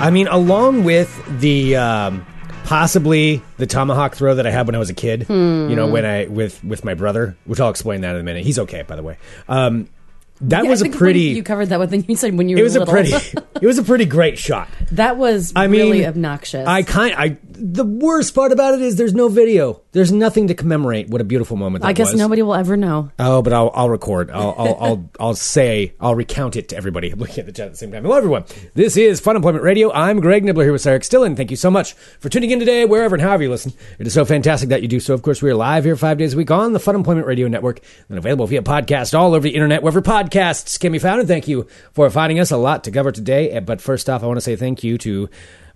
I mean, along with the um, possibly the tomahawk throw that I had when I was a kid. You know, when I with with my brother, which I'll explain that in a minute. He's okay, by the way. Um, that Yeah, was I a think when pretty. You covered that with you said when you were it was a little. pretty. it was a pretty great shot. that was I mean, really obnoxious. I kind. I the worst part about it is there's no video. There's nothing to commemorate what a beautiful moment. That I guess was. nobody will ever know. Oh, but I'll, I'll record. I'll, I'll, I'll, I'll say, I'll recount it to everybody. I'm looking at the chat at the same time. Hello, everyone. This is Fun Employment Radio. I'm Greg Nibler here with Sarah Stillen. Thank you so much for tuning in today, wherever and however you listen. It is so fantastic that you do so. Of course, we are live here five days a week on the Fun Employment Radio Network and available via podcast all over the internet, wherever podcasts can be found. And thank you for finding us. A lot to cover today. But first off, I want to say thank you to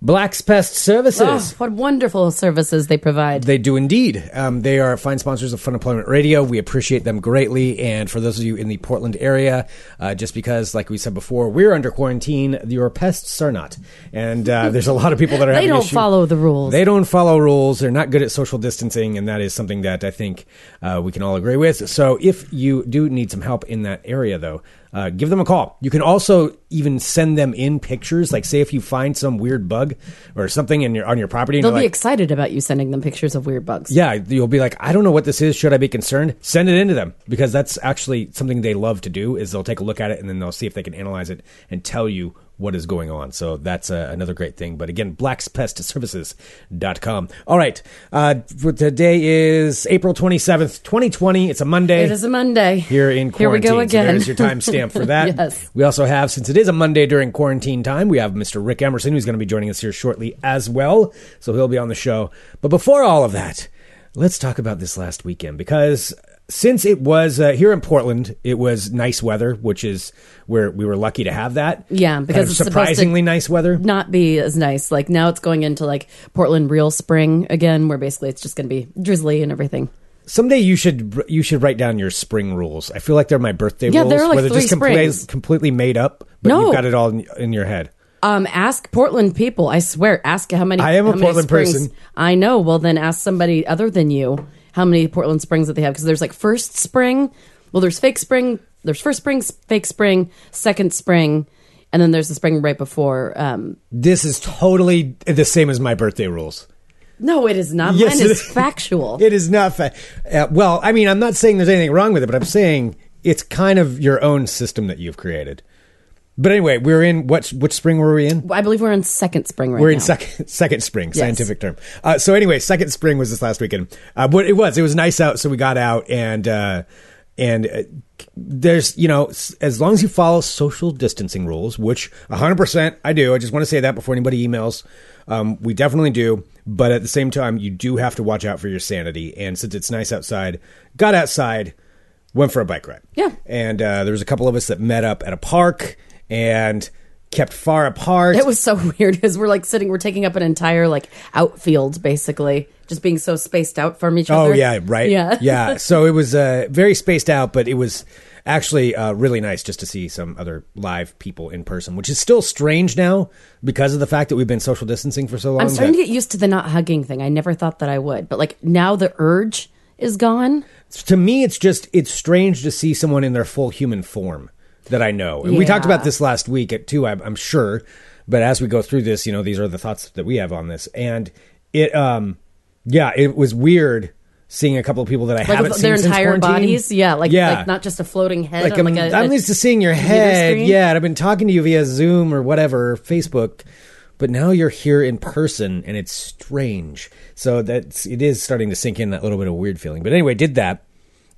Black's Pest Services. Oh, what wonderful services they provide. They do indeed. Um, they are fine sponsors of Fun Employment Radio. We appreciate them greatly. And for those of you in the Portland area, uh, just because, like we said before, we're under quarantine, your pests are not. And uh, there's a lot of people that are They having don't issue- follow the rules. They don't follow rules. They're not good at social distancing, and that is something that I think uh, we can all agree with. So if you do need some help in that area, though, uh, give them a call. You can also even send them in pictures. Like, say if you find some weird bug or something in your on your property, and They'll be like, excited about you sending them pictures of weird bugs. yeah, you'll be like, I don't know what this is. Should I be concerned? Send it into them because that's actually something they love to do. Is they'll take a look at it and then they'll see if they can analyze it and tell you what is going on. So that's uh, another great thing. But again, blackspestservices.com. All right. Uh, today is April 27th, 2020. It's a Monday. It is a Monday. Here in Here we quarantine. go So again. there's your timestamp for that. Yes. We also have, since it is a Monday during quarantine time, we have Mr. Rick Emerson, who's going to be joining us here shortly as well. So he'll be on the show. But before all of that, let's talk about this last weekend because since it was uh, here in Portland, it was nice weather, which is where we were lucky to have that. Yeah, Kind because of it's supposed to- surprisingly nice weather. Not be as nice. Like now it's going into like Portland real spring again, where basically it's just going to be drizzly and everything. Someday you should you should write down your spring rules. I feel like they're my birthday Yeah, rules, like, where they're just three complete- springs. completely made up, but No. you've got it all in, in your head. Um, ask Portland people. I swear, ask how many. I am a Portland person. I know. Well, then ask somebody other than you how many Portland springs that they have because there's like first spring. Well, there's fake spring. There's first spring, fake spring, second spring, and then there's the spring right before. Um, This is totally the same as my birthday rules. no, it is not. Yes, Mine it is is. factual. It is not. Fa- uh, well, I mean, I'm not saying there's anything wrong with it, but I'm saying it's kind of your own system that you've created. But anyway, we're in what? Which spring were we in? I believe we're in second spring right We're now. in second second spring, scientific term. Uh, so anyway, second spring was this last weekend. Uh, but it was it was nice out, so we got out and uh, and uh, there's you know as long as you follow social distancing rules, which 100 percent I do. I just want to say that before anybody emails. Um, we definitely do, but at the same time, you do have to watch out for your sanity. And since it's nice outside, got outside, went for a bike ride. Yeah. and uh, there was a couple of us that met up at a park and kept far apart. It was so weird because we're like sitting, we're taking up an entire like outfield basically, just being so spaced out from each other. Oh yeah, right. Yeah, yeah. So it was uh, very spaced out, but it was actually uh, really nice just to see some other live people in person, which is still strange now because of the fact that we've been social distancing for so long. I'm starting to get used to the not hugging thing. I never thought that I would, but like now the urge is gone. to me, it's just it's strange to see someone in their full human form that I know. And we talked about this last week at too. I'm, I'm sure, but as we go through this, you know, these are the thoughts that we have on this, and it, um, yeah, it was weird seeing a couple of people that I Like haven't seen their since entire bodies. Yeah, like Yeah. like not just a floating head like I'm, like a, I'm a used to seeing your head, yeah, and I've been talking to you via Zoom or whatever, Facebook, but now you're here in person, and it's strange. So that's it is starting to sink in that little bit of weird feeling. But anyway, did that,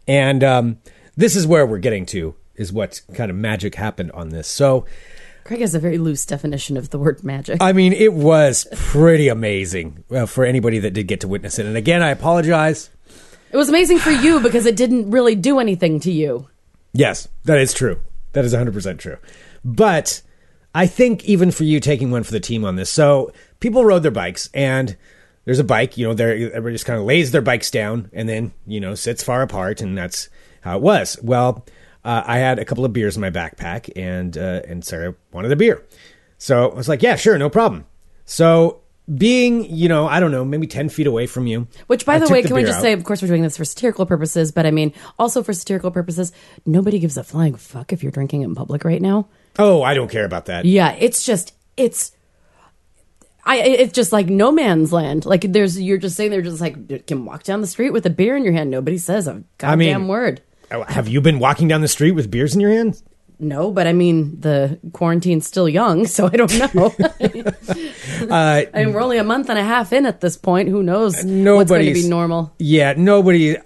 and um, this is where we're getting to is what kind of magic happened on this. So Greg has a very loose definition of the word magic. I mean, it was pretty amazing uh, for anybody that did get to witness it. And again, I apologize. it was amazing for you because it didn't really do anything to you. Yes, that is true. That is 100% true. But I think even for you taking one for the team on this, so people rode their bikes and there's a bike, you know, they're, everybody just kind of lays their bikes down and then, you know, sits far apart and that's how it was. Well, uh, I had a couple of beers in my backpack and, uh, and Sarah wanted a beer. So I was like, yeah, sure, no problem. So being, you know, I don't know, maybe 10 feet away from you. Which, by I the way, can we just out. say, of course, we're doing this for satirical purposes, but I mean, also for satirical purposes, nobody gives a flying fuck if you're drinking in public right now. Oh, I don't care about that. Yeah, it's just, it's, I it's just like no man's land. Like there's you're just saying they're just like you can walk down the street with a beer in your hand. Nobody says a goddamn mean- word. Oh, Have you been walking down the street with beers in your hands? No, but I mean the quarantine's still young, so I don't know. Uh, I mean, we're only a month and a half in at this point. Who knows what's going to Nobody's- be normal? Yeah, nobody.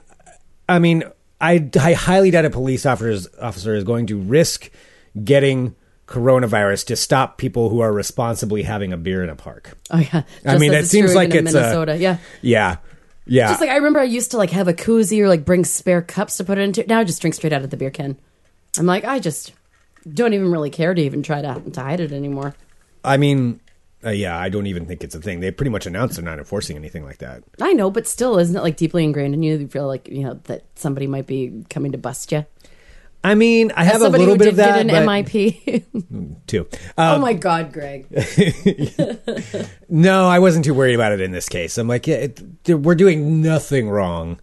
I mean, I, I highly doubt a police officer's, officer is going to risk getting coronavirus to stop people who are responsibly having a beer in a park. Oh yeah, I mean, that seems like in it's a- Minnesota. yeah, Yeah, yeah. just like I remember, I used to like have a koozie or like bring spare cups to put it into. Now I just drink straight out of the beer can. I'm like, I just don't even really care to even try to to hide it anymore. I mean, uh, yeah, I don't even think it's a thing. They pretty much announced they're not enforcing anything like that. I know, but still, isn't it like deeply ingrained in you? You feel like you know that somebody might be coming to bust you. I mean, I have a little bit did of that an MIP. too. oh Um, my god, Greg! no, I wasn't too worried about it in this case. I'm like, yeah, it, we're doing nothing wrong,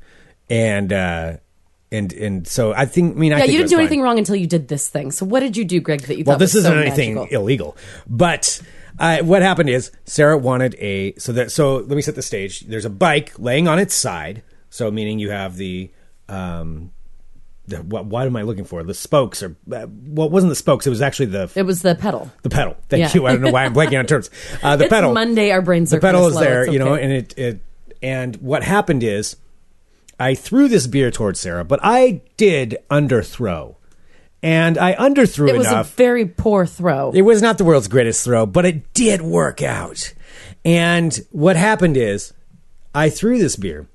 and uh, and and so I think. I mean, I Yeah, you didn't do fine. anything wrong until you did this thing. So what did you do, Greg? That you Well, this isn't so anything magical? illegal, but uh, what happened is Sarah wanted a so that so let me set the stage. There's a bike laying on its side, so meaning you have the um, the, what what am I looking for? The spokes or uh, well, it wasn't the spokes. It was actually the It was the pedal. the pedal. Thank Yeah. you. I don't know why I'm blanking on terms. Uh, the it's pedal. Monday. Our brains the pedal is slow. there, It's you know, and it, it and what happened is I threw this beer towards Sarah, but I did underthrow. And I underthrew it was enough. a very poor throw. It was not the world's greatest throw, but it did work out. And what happened is, I threw this beer.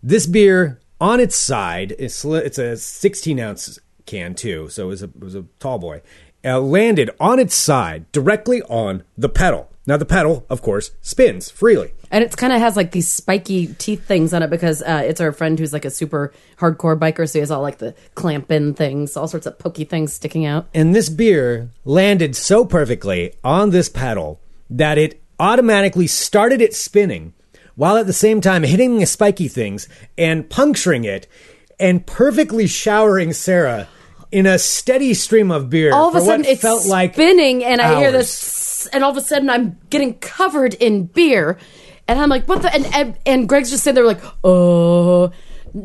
This beer on its side, it's, it's a 16 ounce can too, so it was a, it was a tall boy. Uh, landed on its side directly on the pedal. Now the pedal, of course, spins freely. And it kind of has like these spiky teeth things on it because uh, it's our friend who's like a super hardcore biker. So he has all like the clamp in things, all sorts of pokey things sticking out. And this beer landed so perfectly on this pedal that it automatically started it spinning while at the same time hitting the spiky things and puncturing it and perfectly showering Sarah in a steady stream of beer. All of a sudden, it felt like spinning, and I hear this, and all of a sudden, I'm getting covered in beer, and I'm like, "What the?" And and, and Greg's just sitting there like, "Oh."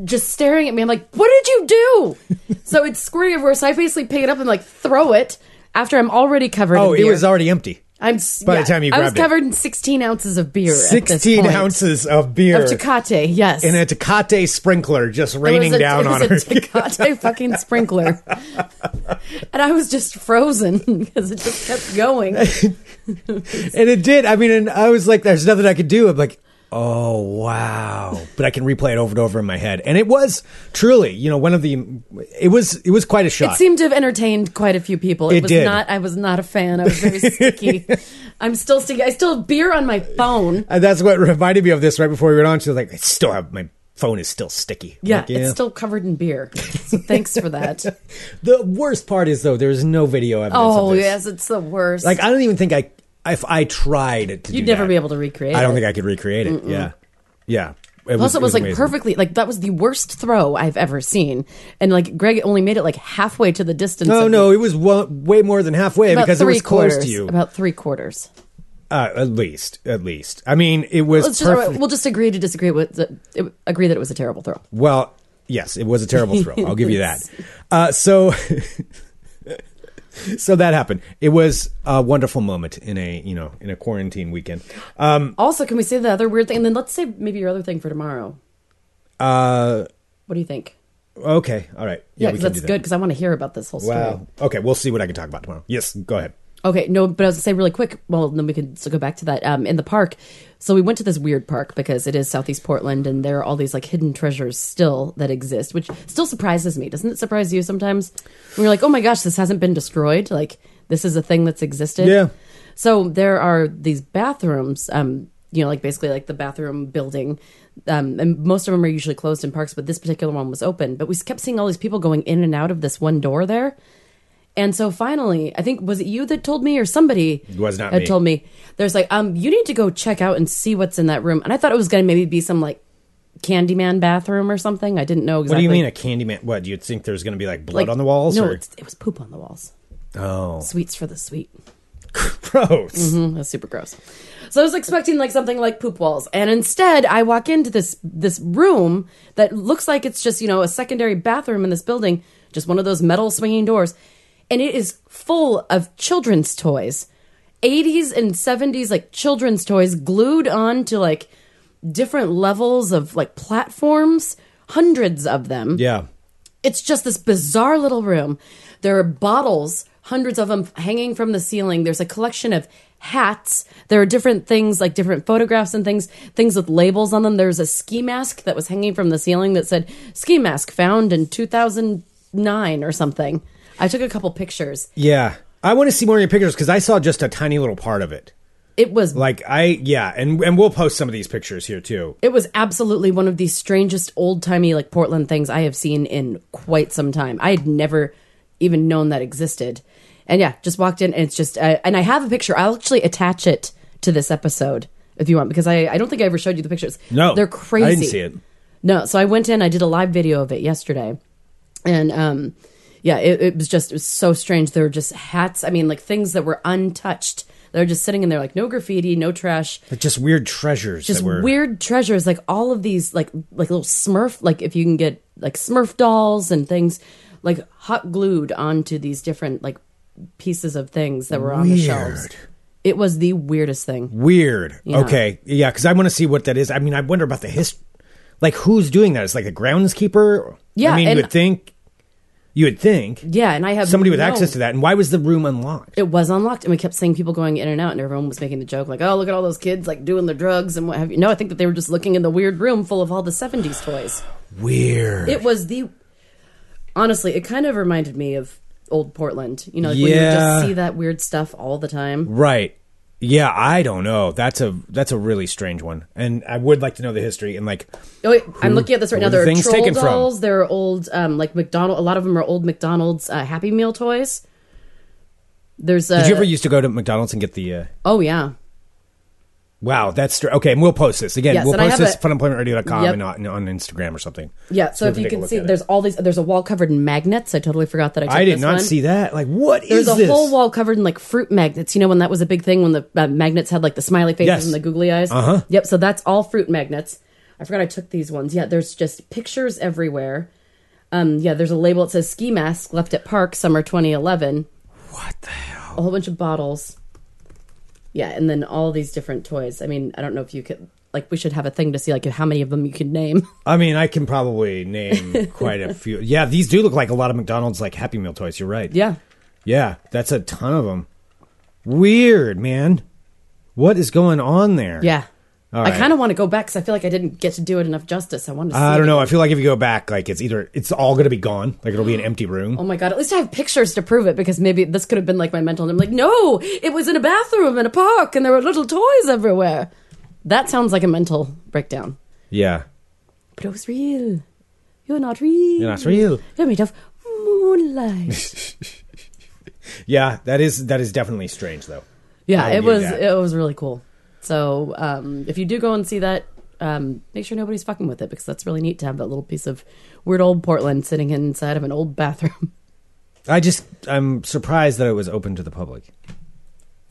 Just staring at me. I'm like, what did you do? so it's squirting everywhere. So I basically pick it up and like throw it after I'm already covered Oh, it was already empty. I'm by the time you I was it. covered in 16 ounces of beer. at this 16 point. ounces of beer of Tecate. Yes, in a Tecate sprinkler just raining a- down it on was her. a Tecate fucking sprinkler, and I was just frozen because it just kept going. And it did. I mean, and I was like, there's nothing I could do. I'm like, oh, wow. But I can replay it over and over in my head. And it was truly, you know, one of the, it was, it was quite a shot. It seemed to have entertained quite a few people. It, It was did. not. I was not a fan. I was very sticky. I'm still sticky. I still have beer on my phone. and that's what reminded me of this right before we went on. She was like, I still have, my phone is still sticky. I'm Yeah, it's still covered in beer. So thanks for that. The worst part is, though, there's no video evidence Oh of this. yes, it's the worst. Like, I don't even think I, if I tried to You'd never that, be able to recreate. I don't it. think I could recreate it. Yeah. Yeah. It Plus, it was, like amazing. perfectly like that was the worst throw I've ever seen, and like Greg only made it like halfway to the distance. No, no, it was wa- way more than halfway because it was close to you. About three quarters. Uh, at least, at least. I mean, it was just perfect. we'll just agree to disagree with the, it- agree that it was a terrible throw. Well, yes, it was a terrible throw. I'll give you that. Uh, so, so that happened. It was a wonderful moment in a you know in a quarantine weekend. Um, Also, can we say the other weird thing, and then let's say maybe your other thing for tomorrow. uh, What do you think? okay, all right. Yeah, can that's do that. good because I want to hear about this whole story. Wow. Okay, we'll see what I can talk about tomorrow. Yes, go ahead. Okay, no, but I was gonna say really quick. Well, then we can go back to that. Um, in the park, so we went to this weird park because it is Southeast Portland, and there are all these like hidden treasures still that exist, which still surprises me. Doesn't it surprise you sometimes? When you're like, oh my gosh, this hasn't been destroyed. Like this is a thing that's existed. Yeah. So there are these bathrooms. Um, you know, like basically like the bathroom building. Um, and most of them are usually closed in parks, but this particular one was open. But we kept seeing all these people going in and out of this one door there. And so finally, I think was it you that told me or somebody It was not had me. told me. There's like, um, you need to go check out and see what's in that room. And I thought it was going to maybe be some like Candyman bathroom or something. I didn't know exactly. What do you mean a Candyman? What do you think there's going to be like blood Like, on the walls? No, or? it's, it was poop on the walls. oh, Sweets for the sweet. Gross. Mm, That's super gross. So I was expecting like something like poop walls, and instead I walk into this this room that looks like it's just you know a secondary bathroom in this building, just one of those metal swinging doors, and it is full of children's toys, 80s and 70s like children's toys glued on to like different levels of like platforms, hundreds of them Yeah. it's just this bizarre little room. There are bottles, hundreds of them hanging from the ceiling. There's a collection of hats. There are different things, like different photographs and things, things with labels on them. There's a ski mask that was hanging from the ceiling that said ski mask found in 2009 or something. I took a couple pictures. Yeah. I want to see more of your pictures because I saw just a tiny little part of it. It was Like I, yeah, and and we'll post some of these pictures here too. it was absolutely one of the strangest old timey like Portland things I have seen in quite some time. I had never even known that existed, and yeah, just walked in and it's just uh, and I have a picture. I'll actually attach it to this episode if you want because I I don't think I ever showed you the pictures. No, they're crazy. I didn't see it. No, so I went in. I did a live video of it yesterday, and um, yeah, it, it was just it was so strange. There were just hats. I mean, like things that were untouched. They're just sitting in there, like no graffiti, no trash Like just weird treasures. just that were, weird treasures like all of these like like little smurf like if you can get like smurf dolls and things like hot glued onto these different like pieces of things that were on the shelves Weird. it was the weirdest thing Weird. Yeah. Okay. Yeah, because I want to see what that is. I mean, I wonder about the history. Like, who's doing that? It's like a groundskeeper. Yeah, I mean, you would think. You would think yeah and i have somebody with no- access to that. And why was the room unlocked? it was unlocked and we kept seeing people going in and out and everyone was making the joke like oh look at all those kids like doing their drugs and what have you no i think that they were just looking in the weird room full of all the 70s toys Weird. it was the honestly it kind of reminded me of old portland you know like when you Yeah. just see that weird stuff all the time right. Yeah, I don't know. That's a that's a really strange one, and I would like to know the history and like Oh, wait, I'm looking at this right now. the There are things troll taken from? dolls. There are old, um, like McDonald. A lot of them are old McDonald's uh, Happy Meal toys. There's a. Did you ever used to go to McDonald's and get the? Uh, oh yeah, wow, that's str- okay. And we'll post this again. Yes, we'll and I post have this a- funemploymentradio.com Yep. and on, on Instagram or something. yeah. So, if we you can take a can look see, at it. there's all these. There's a wall covered in magnets. I totally forgot that I. Took I did this not one. see that. Like, what is There's a this? whole wall covered in like fruit magnets. You know when that was a big thing when the uh, magnets had like the smiley faces Yes. and the googly eyes. Uh-huh. Yep. So that's all fruit magnets. I forgot I took these ones. Yeah. There's just pictures everywhere. Um. Yeah. There's a label that says ski mask left at park summer 2011. What the hell? a whole bunch of bottles. Yeah, and then all these different toys. I mean, I don't know if you could like we should have a thing to see like how many of them you could name. I mean, I can probably name quite a few. Yeah, these do look like a lot of McDonald's like Happy Meal toys. You're right. yeah. Yeah, that's a ton of them. Weird, man. What is going on there? Yeah. I kind of want to go back because I feel like I didn't get to do it enough justice. I want to see I don't know. again. I feel like if you go back, like it's either it's all going to be gone, like it'll be an empty room. Oh my god! At least I have pictures to prove it because maybe this could have been like my mental. And I'm like, no, it was in a bathroom in a park, and there were little toys everywhere. That sounds like a mental breakdown, Yeah, but it was real. You're not real. Yeah, that's real. You're made of moonlight. yeah. That is that is definitely strange, though. Yeah, it was that. it was really cool. So um, if you do go and see that, um, make sure nobody's fucking with it because that's really neat to have that little piece of weird old Portland sitting inside of an old bathroom. I just I'm surprised that it was open to the public.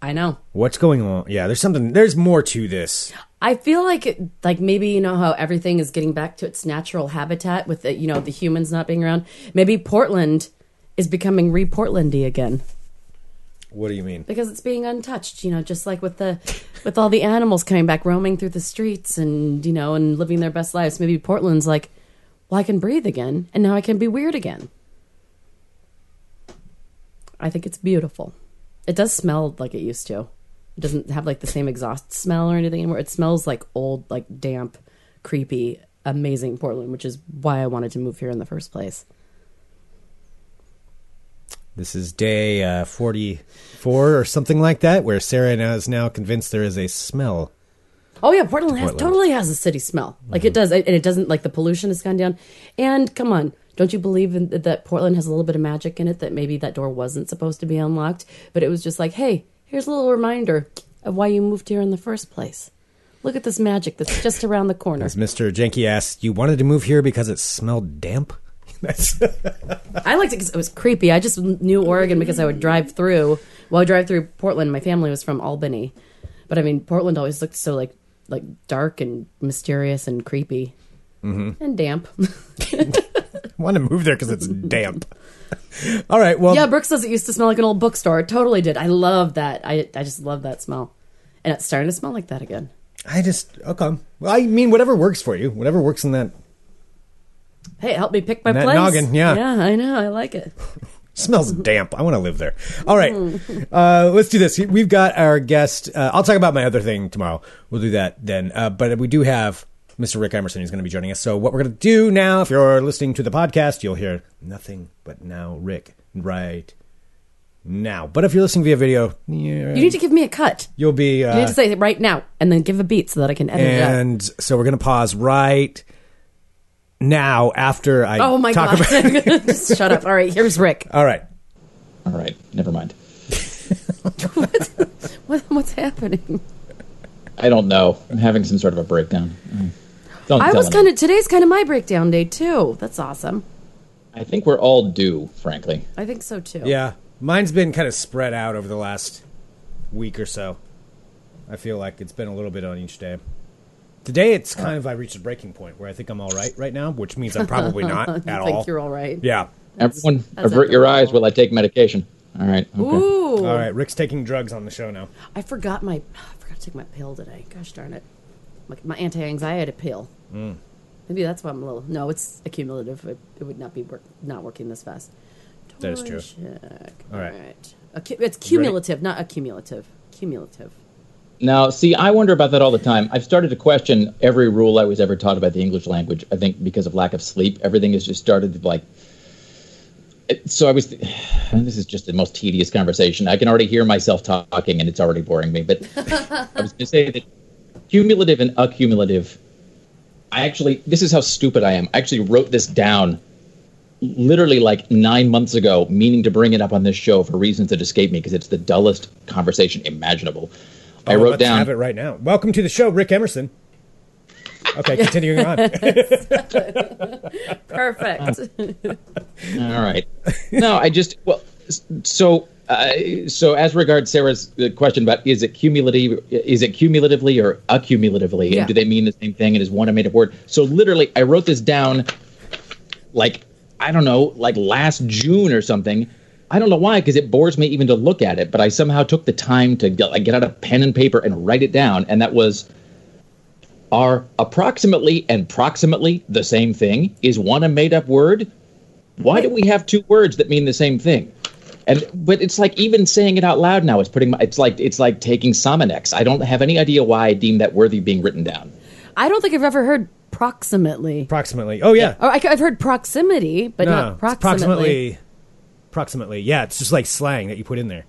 I know. What's going on? Yeah, there's something. There's more to this. I feel like it, like maybe you know how everything is getting back to its natural habitat with the you know the humans not being around. Maybe Portland is becoming re-Portlandy again What do you mean? because it's being untouched. You know, just like with the with all the animals coming back, roaming through the streets and you know and living their best lives. Maybe Portland's like, well, I can breathe again, and now I can be weird again. I think it's beautiful. It does smell like it used to. It doesn't have like the same exhaust smell or anything anymore. It smells like old, like damp, creepy, amazing Portland, which is why I wanted to move here in the first place. This is day uh, 44 or something like that, where Sarah is now convinced there is a smell. Oh yeah, Portland, has, Portland. totally has a city smell. Like it does, and it doesn't like the pollution has gone down. And come on, don't you believe in, that Portland has a little bit of magic in it? That maybe that door wasn't supposed to be unlocked, but it was just like, hey, here's a little reminder of why you moved here in the first place. Look at this magic that's just around the corner. As Mr. Jenke asked, you wanted to move here because it smelled damp? That's I liked it because it was creepy. I just knew Oregon because I would drive through. Well, I drive through Portland. My family was from Albany, but I mean, Portland always looked so like like dark and mysterious and creepy Mm-hmm. and damp. I want to move there because it's damp. All right. Well, yeah, Brooks says it used to smell like an old bookstore. It totally did. I love that. I I just love that smell, and it's starting to smell like that again. I just okay. Well, I mean, whatever works for you, whatever works in that Hey, help me pick my That place. noggin, yeah. yeah, I know. I like it. smells damp. I want to live there. All right, uh, let's do this. We've got our guest. Uh, I'll talk about my other thing tomorrow. We'll do that then. Uh, but we do have Mr. Rick Emerson. He's going to be joining us. So what we're going to do now, if you're listening to the podcast, you'll hear nothing but now Rick right now. But if you're listening via video, You need to give me a cut. you'll be. Uh, You need to say right now, and then give a beat so that I can edit it and so we're going to pause right now after I Oh my talk god! about. Just shut up. All right, here's Rick. All right. All right, never mind. What, what's happening? I don't know. I'm having some sort of a breakdown. Don't I was kind of today's kind of my breakdown day too. That's awesome. I think we're all due, frankly. I think so too. Yeah, mine's been kind of spread out over the last week or so. I feel like it's been a little bit on each day. Today, it's kind of I reached a breaking point where I think I'm all right right now, which means I'm probably not you at think all. you're all right? Yeah. Everyone, that's avert your eyes adorable. while I take medication. All right. Okay. Ooh. All right. Rick's taking drugs on the show now. I forgot my. I forgot to take my pill today. Gosh darn it. My, my anti-anxiety pill. Mm. Maybe that's why I'm a little. No, it's accumulative. It, it would not be work, not working this fast. That is true. Check. All right. right. Accu- it's cumulative, not accumulative. Cumulative. Now, see, I wonder about that all the time. I've started to question every rule I was ever taught about the English language. I think because of lack of sleep, everything has just started to like. So I was. and this is just the most tedious conversation. I can already hear myself talking, and it's already boring me. But I was going to say that cumulative and accumulative. I actually, this is how stupid I am. I actually wrote this down literally like nine months ago, meaning to bring it up on this show for reasons that escape me because it's the dullest conversation imaginable. I Oh, wrote let's down. Have it right now. Welcome to the show, Rick Emerson. Okay, continuing on. Perfect. All right. No, I just well, so uh, so as regards Sarah's uh, question about is it cumulative, is it cumulatively or accumulatively, Yeah. and do they mean the same thing, and is one a made up word? So literally, I wrote this down, like I don't know, like last June or something. I don't know why, because it bores me even to look at it. But I somehow took the time to get, like, get out a pen and paper and write it down, and that was are approximately and proximately the same thing? Is one a made up word? Why do we have two words that mean the same thing? And but it's like even saying it out loud now is putting my, it's like it's like taking Sominex. I don't have any idea why I deem that worthy of being written down. I don't think I've ever heard proximately. Approximately. Oh yeah. Or I, have heard proximity, but No, not it's proximately. Approximately. Approximately. Yeah, it's just like slang that you put in there.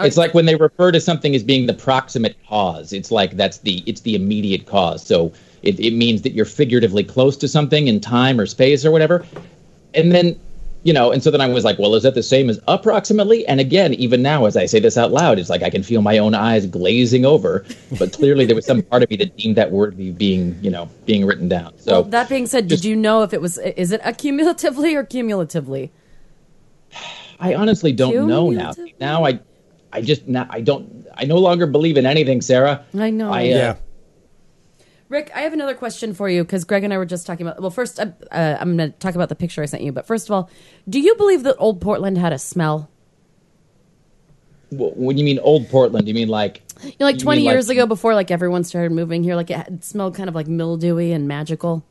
It's like when they refer to something as being the proximate cause. It's like that's the it's the immediate cause. So it, it means that you're figuratively close to something in time or space or whatever. And then you know, and so then I was like, well, is that the same as approximately? And again, even now, as I say this out loud, it's like I can feel my own eyes glazing over. But clearly, there was some part of me that deemed that word be being, you know, being written down. So Well, that being said, did you know if it was is it accumulatively or cumulatively? I honestly don't know now. Cumulatively? Now I, I just now I don't. I no longer believe in anything, Sarah. I know. I, uh, Yeah. Rick, I have another question for you because Greg and I were just talking about. Well, first, uh, uh, I'm going to talk about the picture I sent you. But first of all, do you believe that old Portland had a smell? When you mean old Portland, you mean like You know, like You 20 mean, like- years ago, before like everyone started moving here, like it had, smelled kind of like mildewy and magical.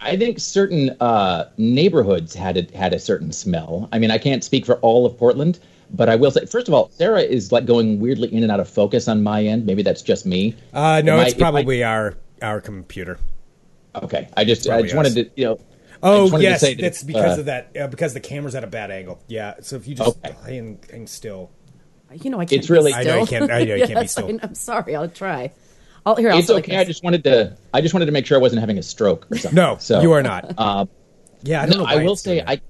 I think certain uh, neighborhoods had a, had a certain smell. I mean, I can't speak for all of Portland, but I will say, first of all, Sarah is like going weirdly in and out of focus on my end. Maybe that's just me. Uh, no, Am I- it's I- probably our our computer. okay. I just I Probably just wanted to you know. Oh just to yes, say that, that's because uh, of that. Uh, because the camera's at a bad angle. Yeah. So if you just Okay. play and, and still, You know, I can't. It's really- Be I know you can't- I know you can't be still. I'm sorry. I'll try. I'll here. I'll It's okay. I just wanted to I just wanted to make sure I wasn't having a stroke or something. no, so you are not. Uh, yeah, I don't no, know. I will say that. I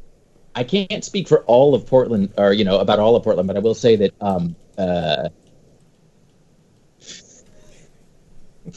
I can't speak for all of Portland or you know about all of Portland, but I will say that um uh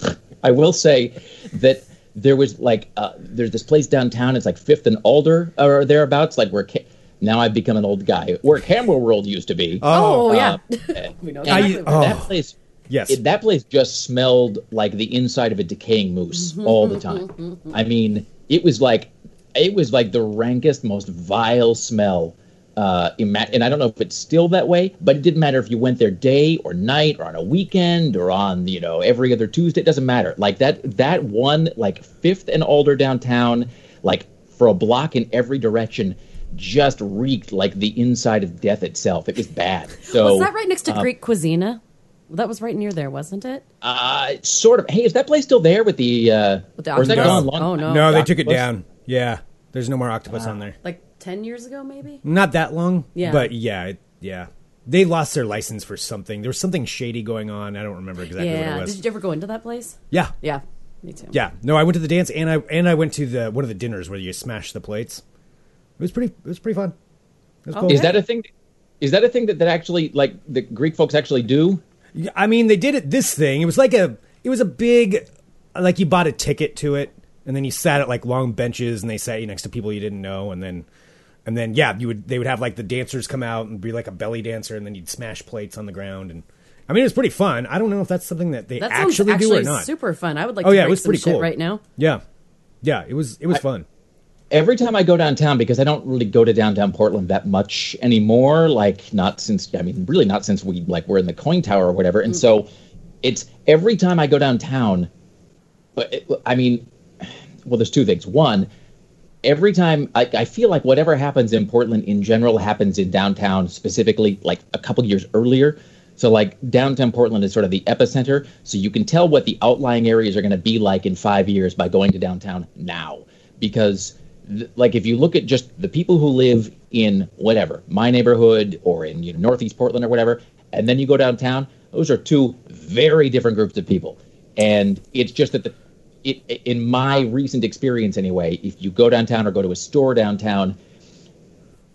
I will say that there was like uh, there's this place downtown. It's like Fifth and Alder or thereabouts, like where. Ca- now I've become an old guy. Where Camera World used to be. Oh, yeah. Uh, we know exactly I- where oh. that place Yes. it, that place just smelled like the inside of a decaying moose mm-hmm, all the mm-hmm, time. Mm-hmm. i mean it was like it was like the rankest most vile smell uh, ima- and i don't know if it's still that way but it didn't matter if you went there day or night or on a weekend or on you know every other tuesday it doesn't matter. Like that that one like fifth and alder downtown like for a block in every direction just reeked like the inside of death itself. It was bad. So Was that right next to um, Greek Cusina? That was right near there, wasn't it? Uh, sort of. Hey, is that place still there with the? Uh, With the or is that octopus? gone long? Oh, no. no, they took it Octopus? down. Yeah. There's no more octopus on there. Like ten years ago, maybe. Not that long. Yeah. But yeah, it, yeah. They lost their license for something. There was something shady going on. I don't remember exactly what yeah. it was. Did you ever go into that place? yeah. Yeah, me too. Yeah. No, I went to the dance and I and I went to the one of the dinners where you smash the plates. It was pretty it was pretty fun. It was cool. Is that a thing? Is that a thing that, that actually like the Greek folks actually do? I mean, they did it this thing. It was like a it was a big like you bought a ticket to it and then you sat at like long benches and they sat you next to people you didn't know and then and then yeah, you would they would have like the dancers come out and be like a belly dancer and then you'd smash plates on the ground and I mean, it was pretty fun. I don't know if that's something that they That actually, actually do or not. super fun. I would like Oh, to yeah, it was pretty cool. right now. Yeah. Yeah, it was it was fun. Every time I go downtown, because I don't really go to downtown Portland that much anymore. Like not since I mean, really not since we like were in the KOIN tower or whatever. And mm. so, it's every time I go downtown. But it- I mean, well, there's two things. One, every time I, I feel like whatever happens in Portland in general happens in downtown specifically, like a couple years earlier. So like downtown Portland is sort of the epicenter. So you can tell what the outlying areas are going to be like in five years by going to downtown now, because like if you look at just the people who live in whatever my neighborhood or in you know, Northeast Portland or whatever, and then you go downtown, those are two very different groups of people, and it's just that the it, in my recent experience anyway, if you go downtown or go to a store downtown,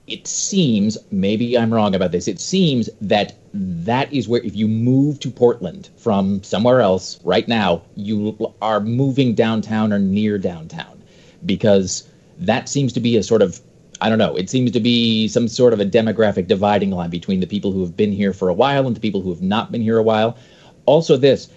it seems maybe I'm wrong about this. It seems that that is where if you move to Portland from somewhere else right now, you are moving downtown or near downtown because that seems to be a sort of I don't know. It seems to be some sort of a demographic dividing line between the people who have been here for a while and the people who have not been here a while. Also, this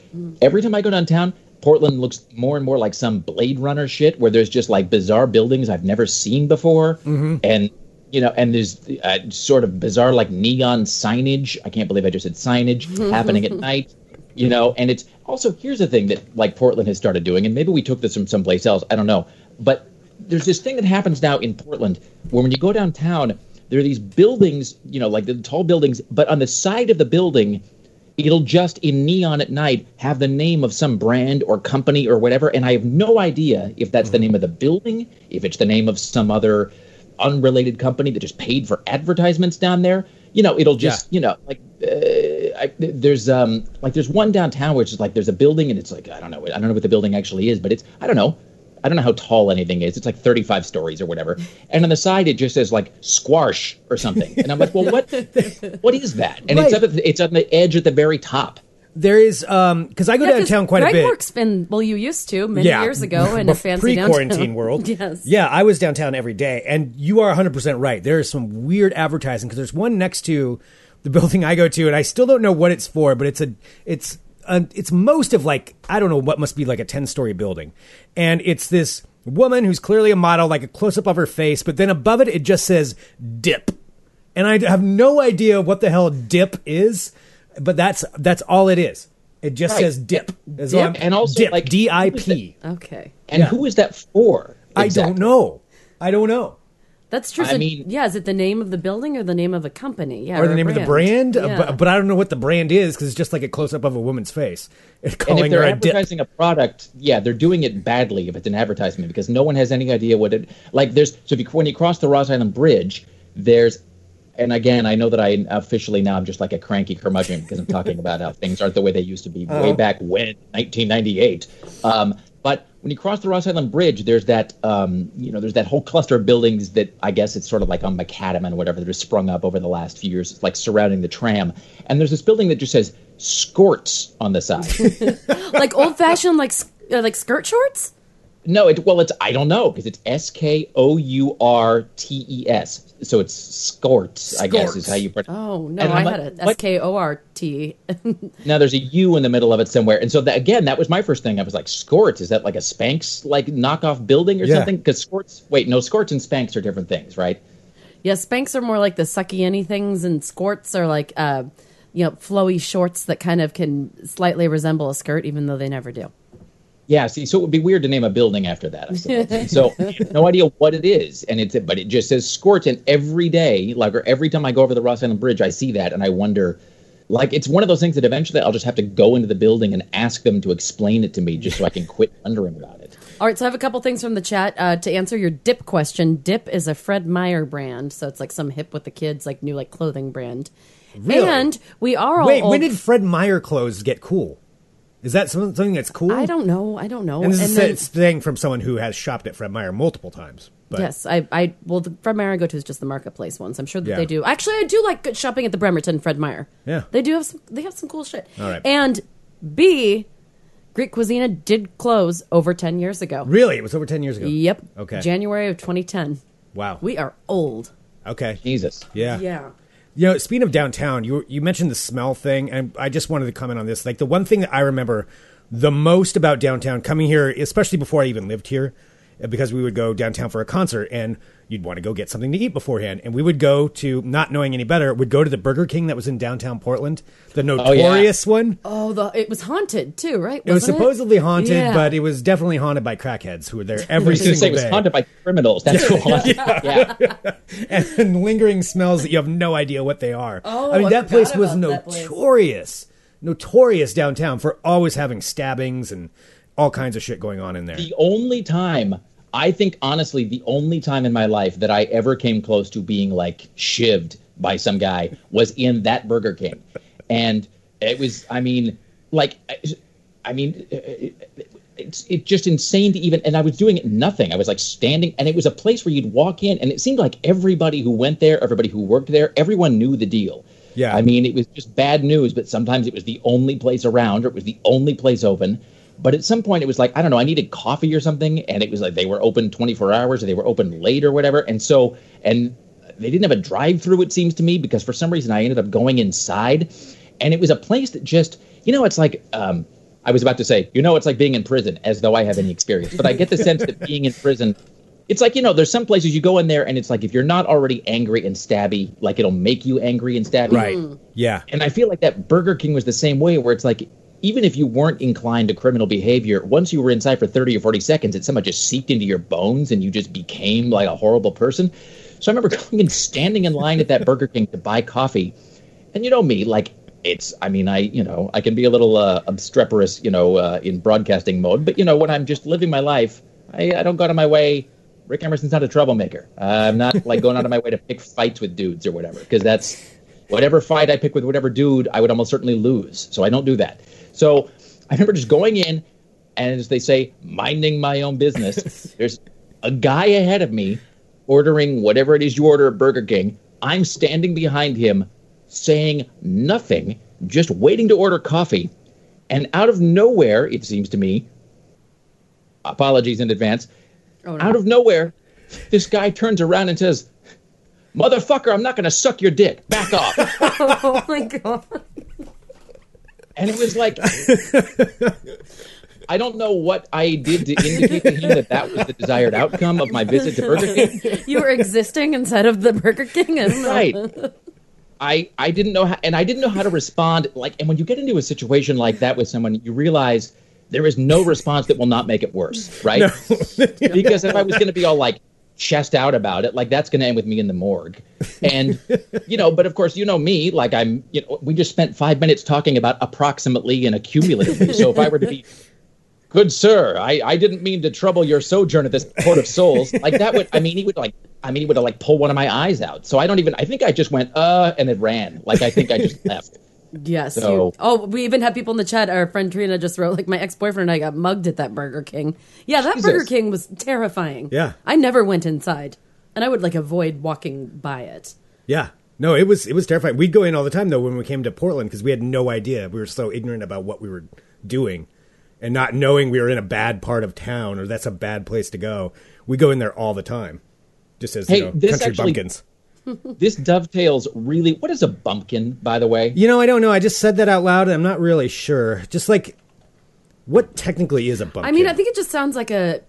every time I go downtown, Portland looks more and more like some Blade Runner shit where there's just like bizarre buildings I've never seen before, and you know, and there's uh, sort of bizarre like neon signage. I can't believe I just said signage happening at night. You know, and it's also here's the thing that like Portland has started doing, and maybe we took this from someplace else. I don't know, but there's this thing that happens now in Portland where when you go downtown, there are these buildings, you know, like the tall buildings, but on the side of the building, it'll just in neon at night have the name of some brand or company or whatever, and I have no idea if that's the name of the building, if it's the name of some other unrelated company that just paid for advertisements down there. You know, it'll just, you know, like uh, I, there's um like there's one downtown which is like there's a building and it's like I don't know I don't know what the building actually is, but it's I don't know. I don't know how tall anything is. It's like 35 stories or whatever. And on the side, it just says like squash or something. And I'm like, well, what, what is that? And it's up at the, it's on the edge at the very top. There is um because I go Yeah, 'cause downtown quite a Greg bit. works in well, you used to many years ago in a fancy pre-quarantine downtown. world. yes. Yeah, I was downtown every day, and you are 100 percent right. There is some weird advertising because there's one next to the building I go to, and I still don't know what it's for, but it's a it's a, it's most of like I don't know what must be like a 10 story building, and it's this woman who's clearly a model, like a close up of her face, but then above it it just says dip, and I have no idea what the hell dip is, but that's that's all it is. It just Right. says dip, As Dip, I'm- and also, dip, like, D I P. Okay. And Yeah. who is that for? I don't know. I don't know. That's true. I So- mean- yeah, is it the name of the building or the name of a company? Yeah, or the a name of the brand, uh, Yeah. but, but I don't know what the brand is because it's just like a close up of a woman's face. It's And if they're her a dip. advertising a product, yeah, they're doing it badly if it's an advertisement because no one has any idea what it like. There's so if you, when you cross the Ross Island Bridge, there's, and again, I know that I officially now I'm just like a cranky curmudgeon because I'm talking about how things aren't the way they used to be way back when 1998. Um, but when you cross the Ross Island Bridge, there's that um, you know there's that whole cluster of buildings that I guess it's sort of like on Macadam and whatever that have sprung up over the last few years, like surrounding the tram. And there's this building that just says Skorts on the side. like old fashioned like uh, like skirt shorts. No, it, well, it's I don't know because it's S K O U R T E S, so it's Skorts, I guess is how you. pronounce Oh no, And I I'm had like, it. what? S K O R T. Now there's a U in the middle of it somewhere, and so that, again, that was my first thing. I was like, Skorts, is that like a Spanx like knockoff building or Yeah. something? Because Skorts, wait, no, Skorts and Spanx are different things, right? Yeah, Spanx are more like the sucky any things, and skorts are like uh, you know flowy shorts that kind of can slightly resemble a skirt, even though they never do. Yeah, see, so it would be weird to name a building after that. I suppose. so no idea what it is, and it's but it just says Skorts, and every day, like or every time I go over the Ross Island Bridge, I see that, and I wonder, like it's one of those things that eventually I'll just have to go into the building and ask them to explain it to me, just so I can quit wondering about it. All right, so I have a couple things from the chat uh, to answer your dip question. Dip is a Fred Meyer brand, so it's like some hip with the kids, like new like clothing brand. Really? And we are all Wait, old- when did Fred Meyer clothes get cool? Is that something that's cool? I don't know. I don't know. And this is then- a saying from someone who has shopped at Fred Meyer multiple times. But Yes, I, I, well, the Fred Meyer I go to is just the marketplace ones. I'm sure that Yeah. they do. Actually, I do like shopping at the Bremerton Fred Meyer. Yeah. they do have some. They have some cool shit. All right. And B, Greek Cusina did close over ten years ago. really, it was over ten years ago. Yep. Okay. January of 2010. Wow. We are old. okay. Jesus. Yeah. Yeah. You know, speaking of downtown, you you mentioned the smell thing, and I just wanted to comment on this. Like the one thing that I remember the most about downtown coming here, especially before I even lived here, because we would go downtown for a concert, and you'd want to go get something to eat beforehand, and we would go to not knowing any better, would go to the Burger King that was in downtown Portland, the oh, notorious one. Oh, the it was haunted too, right? It was Wasn't supposedly haunted, Yeah. but it was definitely haunted by crackheads who were there I every was going to say single it was day. haunted by criminals. That's what haunted. yeah. and lingering smells that you have no idea what they are. Oh, I mean I that place was about that place. notorious, notorious downtown for always having stabbings and all kinds of shit going on in there. The only time, I think honestly, the only time in my life that I ever came close to being like shivved by some guy was in that Burger King. And it was, I mean, like, I- I mean, uh, uh, it's it's just insane to even. And I was doing nothing. I was like standing, and it was a place where you'd walk in, and it seemed like everybody who went there, everybody who worked there, everyone knew the deal. Yeah. I mean, it was just bad news, but sometimes it was the only place around, or it was the only place open. But at some point, it was like I don't know. I needed coffee or something, and it was like they were open 24 hours, or they were open late, or whatever. And so, and they didn't have a drive-through. It seems to me because for some reason I ended up going inside, and it was a place that just, you know, it's like. um I was about to say, you know, it's like being in prison, as though I have any experience. But I get the sense that being in prison, it's like you know, there's some places you go in there, and it's like if you're not already angry and stabby, like it'll make you angry and stabby. right? Yeah. And I feel like that Burger King was the same way, where it's like even if you weren't inclined to criminal behavior, once you were inside for 30 or 40 seconds, it somehow just seeped into your bones and you just became like a horrible person. So I remember going and standing in line at that Burger King to buy coffee. And you know me, like it's, I mean, I, you know, I can be a little uh, obstreperous, you know, uh, in broadcasting mode, but you know, when I'm just living my life, I, I don't go out of my way. Rick Emerson's not a troublemaker. Uh, I'm not like going out of my way to pick fights with dudes or whatever, because that's whatever fight I pick with whatever dude, I would almost certainly lose. So I don't do that. So I remember just going in, and as they say, minding my own business. There's a guy ahead of me ordering whatever it is you order at Burger King. I'm standing behind him saying nothing, just waiting to order coffee. And out of nowhere, it seems to me, apologies in advance, Oh, no. out of nowhere, this guy turns around and says, Motherfucker, I'm not going to suck your dick. Back off. oh my god. And it was like, I don't know what I did to indicate to him that that was the desired outcome of my visit to Burger King. You were existing inside of the Burger King. I. Right. I I didn't know how, and I didn't know how to respond. Like, and when you get into a situation like that with someone, you realize there is no response that will not make it worse, right? because if I was going to be all like chest out about it, like that's going to end with me in the morgue. And you know, but of course, you know me. Like I'm, you know, we just spent five minutes talking about approximately and accumulatively. So if I were to be good sir, I, I didn't mean to trouble your sojourn at this port of souls. Like that would, I mean, he would like, I mean, he would like pull one of my eyes out. So I don't even, I think I just went, uh, and it ran. Like I think I just left. Yes. So- you- oh, we even have people in the chat. Our friend Trina just wrote, like, my ex boyfriend and I got mugged at that Burger King. Yeah, that Jesus. Burger King was terrifying. Yeah. I never went inside, and I would like avoid walking by it. Yeah. No, it was it was terrifying. We'd go in all the time though when we came to Portland because we had no idea. We were so ignorant about what we were doing. and not knowing we were in a bad part of town or that's a bad place to go. We go in there all the time, just as Hey, you know, this country actually- bumpkins. This dovetails really. What is a bumpkin, by the way? You know, I don't know. I just said that out loud. and I'm not really sure. Just like, what technically is a bumpkin? I mean, I think it just sounds like a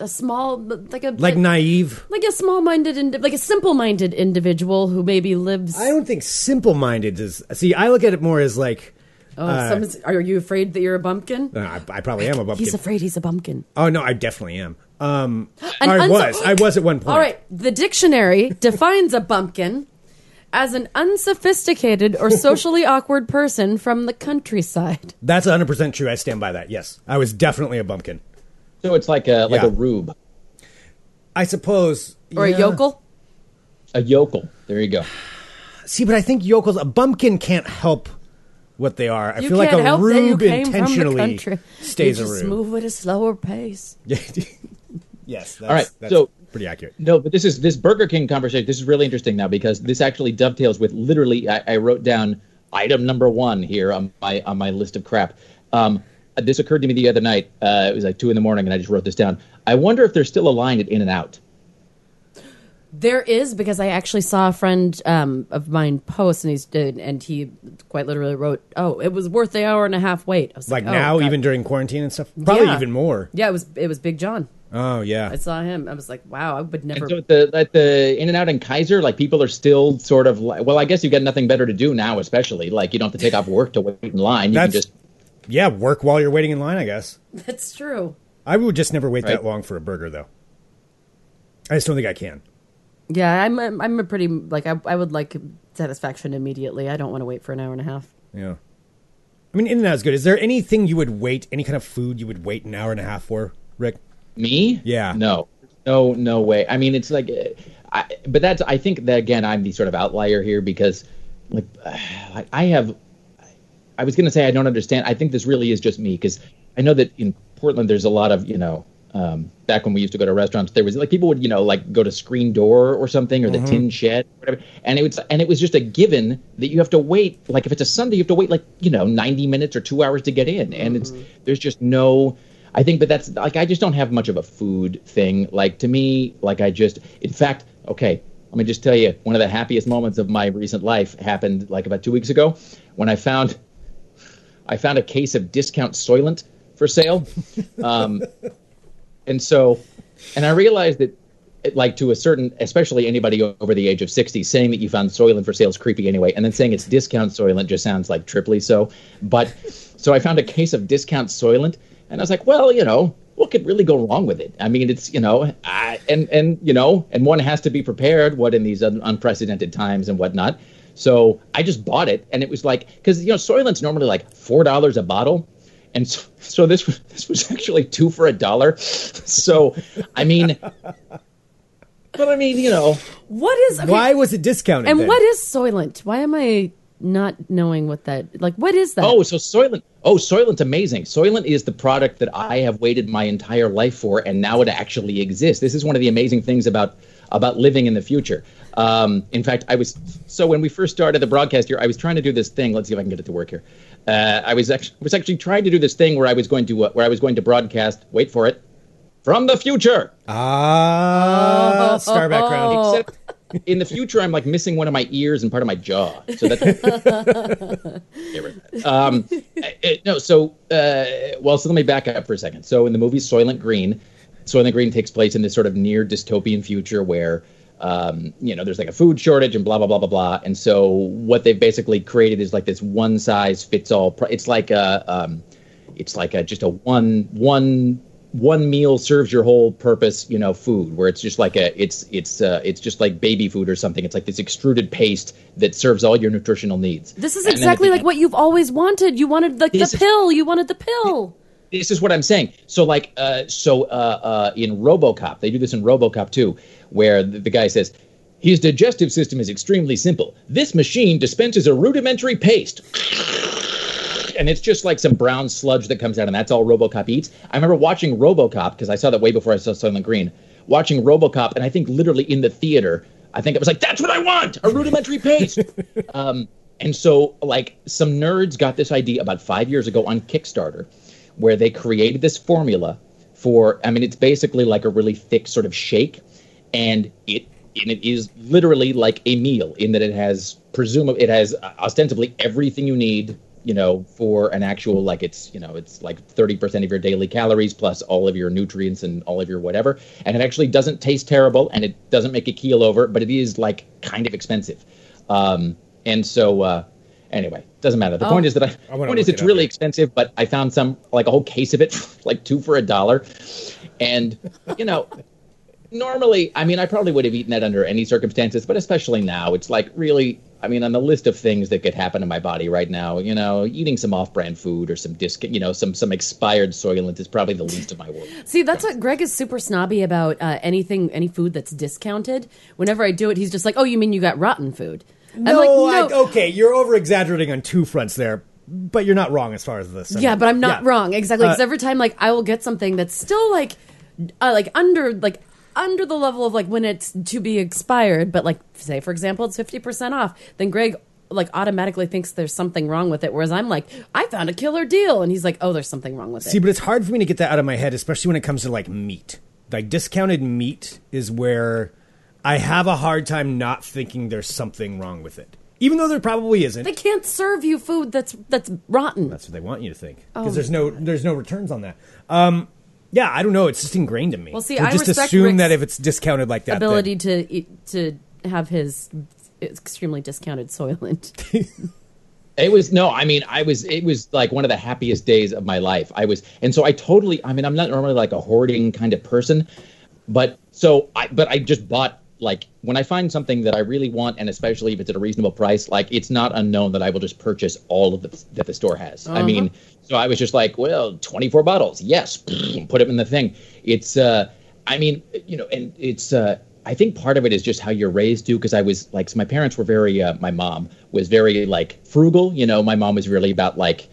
a small, like a like naive. like a small-minded, indi- like a simple-minded individual who maybe lives. I don't think simple-minded is. See, I look at it more as like, oh, uh, someone's- are you afraid that you're a bumpkin? uh, I, I probably am a bumpkin. He's afraid he's a bumpkin. oh no, I definitely am. Um, An I unsu- was. I was at one point. All right, the dictionary defines a bumpkin as an unsophisticated or socially awkward person from the countryside. That's 100 percent true. I stand by that. Yes, I was definitely a bumpkin. So it's like a like Yeah. a rube, I suppose. Or yeah. a yokel. a yokel. There you go. See, but I think yokels, a bumpkin can't help what they are. I You feel like a help that you rube came from the intentionally stays you a rube. move at a slower pace. yes. That's, All right, That's so- pretty accurate. No, but this is this Burger King conversation. This is really interesting now because this actually dovetails with literally. I, I wrote down item number one here on my on my list of crap. Um, this occurred to me the other night. Uh, it was like two in the morning, and I just wrote this down. I wonder if there's still a line at In and Out. There is because I actually saw a friend um, of mine post, and he's did, and he quite literally wrote, "Oh, it was worth the hour and a half wait." I was Like like, oh, now, God. even during quarantine and stuff, probably Yeah. even more. yeah, it was it was Big John. Oh yeah. I saw him. I was like, wow, I would never. And so at the at the In and Out in Keizer, like people are still sort of like, well, I guess you've got nothing better to do now, especially like you don't have to take off work to wait in line. You That's can just yeah. Work while you're waiting in line. I guess. That's true. I would just never wait that long for a burger, though. I just don't think I can. Yeah, I'm I'm, I'm a pretty like I I would like satisfaction immediately. I don't want to wait for an hour and a half. Yeah. I mean, In and Out is good. Is there anything you would wait? Any kind of food you would wait an hour and a half for, Rick? Me? Yeah. No. No. No way. I mean, it's like, I, but that's. I think that again, I'm the sort of outlier here because, like, I, I have. I was going to say I don't understand. I think this really is just me because I know that in Portland there's a lot of you know. Um, back when we used to go to restaurants, there was like people would you know like go to Screen Door or something or the Tin Shed, or whatever, and it was and it was just a given that you have to wait. Like if it's a Sunday, you have to wait like you know 90 minutes or two hours to get in, and it's there's just no. I think, but that's like I just don't have much of a food thing. Like to me, like I just, in fact, okay, let me just tell you, one of the happiest moments of my recent life happened like about two weeks ago when I found, I found a case of discount Soylent for sale, um, and so, and I realized that. it- Like to a certain, especially anybody over the age of sixty, saying that you found Soylent for sale is creepy anyway, and then saying it's discount Soylent just sounds like triply so. But so I found a case of discount Soylent, and I was like, well, you know, what could really go wrong with it? I mean, it's you know, I, and and you know, and one has to be prepared. What in these un- unprecedented times and whatnot. So I just bought it, and it was like because you know, Soylent's normally like four dollars a bottle, and so, so this was this was actually two for a dollar. So I mean, but I mean, you know, What is okay, Why was it discounted? And then? what is Soylent? Why am I not knowing what that like? What is that? Oh, so Soylent. Oh, Soylent's amazing. Soylent is the product that I have waited my entire life for, and now it actually exists. This is one of the amazing things about about living in the future. Um, in fact, I was so when we first started the broadcast here, I was trying to do this thing. Let's see if I can get it to work here. Uh, I was actually was actually trying to do this thing where I was going to uh, where I was going to broadcast. Wait for it. From the future. Ah, star background. Oh. Except in the future, I'm like missing one of my ears and part of my jaw. So that's Get rid of that. um, it- no. So uh, well, so let me back up for a second. So in the movie Soylent Green, Soylent Green takes place in this sort of near dystopian future where. Um, you know, there's like a food shortage and blah blah blah blah blah. And so what they've basically created is like this one size fits all. It's like a, um, it's like a just a one one one meal serves your whole purpose you know food where it's just like a it's it's uh, it's just like baby food or something it's like this extruded paste that serves all your nutritional needs This is And exactly like what you've always wanted. You wanted like the is- pill. You wanted the pill. this is what I'm saying. So like, uh, so uh, uh, in RoboCop, they do this in RoboCop too, where the, the guy says, "His digestive system is extremely simple. This machine dispenses a rudimentary paste." And it's just like some brown sludge that comes out, and that's all RoboCop eats. I remember watching RoboCop because I saw that way before I saw Soylent Green. Watching RoboCop, and I think literally in the theater, I think it was like, "That's what I want! A rudimentary paste." um, and so, like, some nerds got this idea about five years ago on Kickstarter, where they created this formula for. I mean, it's basically like a really thick sort of shake, and it and it is literally like a meal in that it has presumably it has ostensibly everything you need you know for an actual like it's you know it's like 30% of your daily calories plus all of your nutrients and all of your whatever. And it actually doesn't taste terrible and it doesn't make a keel over but it is like kind of expensive. Um and so uh anyway doesn't matter. The point is that i, I point is it's it really here. expensive but i found some like a whole case of it like two for a dollar. And you know normally i mean i probably would have eaten that under any circumstances but especially now it's like really i mean on the list of things that could happen to my body right now you know eating some off-brand food or some disc you know some some expired soylent is probably the least of my worries See, that's what Greg is super snobby about uh, anything, any food that's discounted. Whenever I do it, he's just like, "Oh, you mean you got rotten food?" I'm No, like, I- okay, you're over exaggerating on two fronts there, but you're not wrong as far as this. Yeah, but I'm not Yeah. wrong exactly because Uh, every time like I will get something that's still like, uh, like under like under the level of like when it's to be expired, but like say for example it's fifty percent off, then Greg like automatically thinks there's something wrong with it, whereas I'm like I found a killer deal, and he's like, oh, there's something wrong with it. See, but it's hard for me to get that out of my head, especially when it comes to like meat. Like discounted meat is where I have a hard time not thinking there's something wrong with it, even though there probably isn't. They can't serve you food that's that's rotten. That's what they want you to think Oh. because there's no there's no returns on that. Um, yeah, I don't know. It's just ingrained in me. Well, see, to I just respect assume Rick's that if it's discounted like that, then- Ability to eat, to have his extremely discounted Soylent. It was no, I mean, I was it was like one of the happiest days of my life. I was and so I totally I mean, I'm not normally like a hoarding kind of person, but so I but I just bought like when I find something that I really want and especially if it's at a reasonable price, like it's not unknown that I will just purchase all of the that the store has. I mean, so I was just like, well, 24 bottles. Yes, put them in the thing. It's uh I mean, you know, and it's uh I think part of it is just how you're raised too, because I was like, so my parents were very, uh, my mom was very like frugal. You know, my mom was really about like,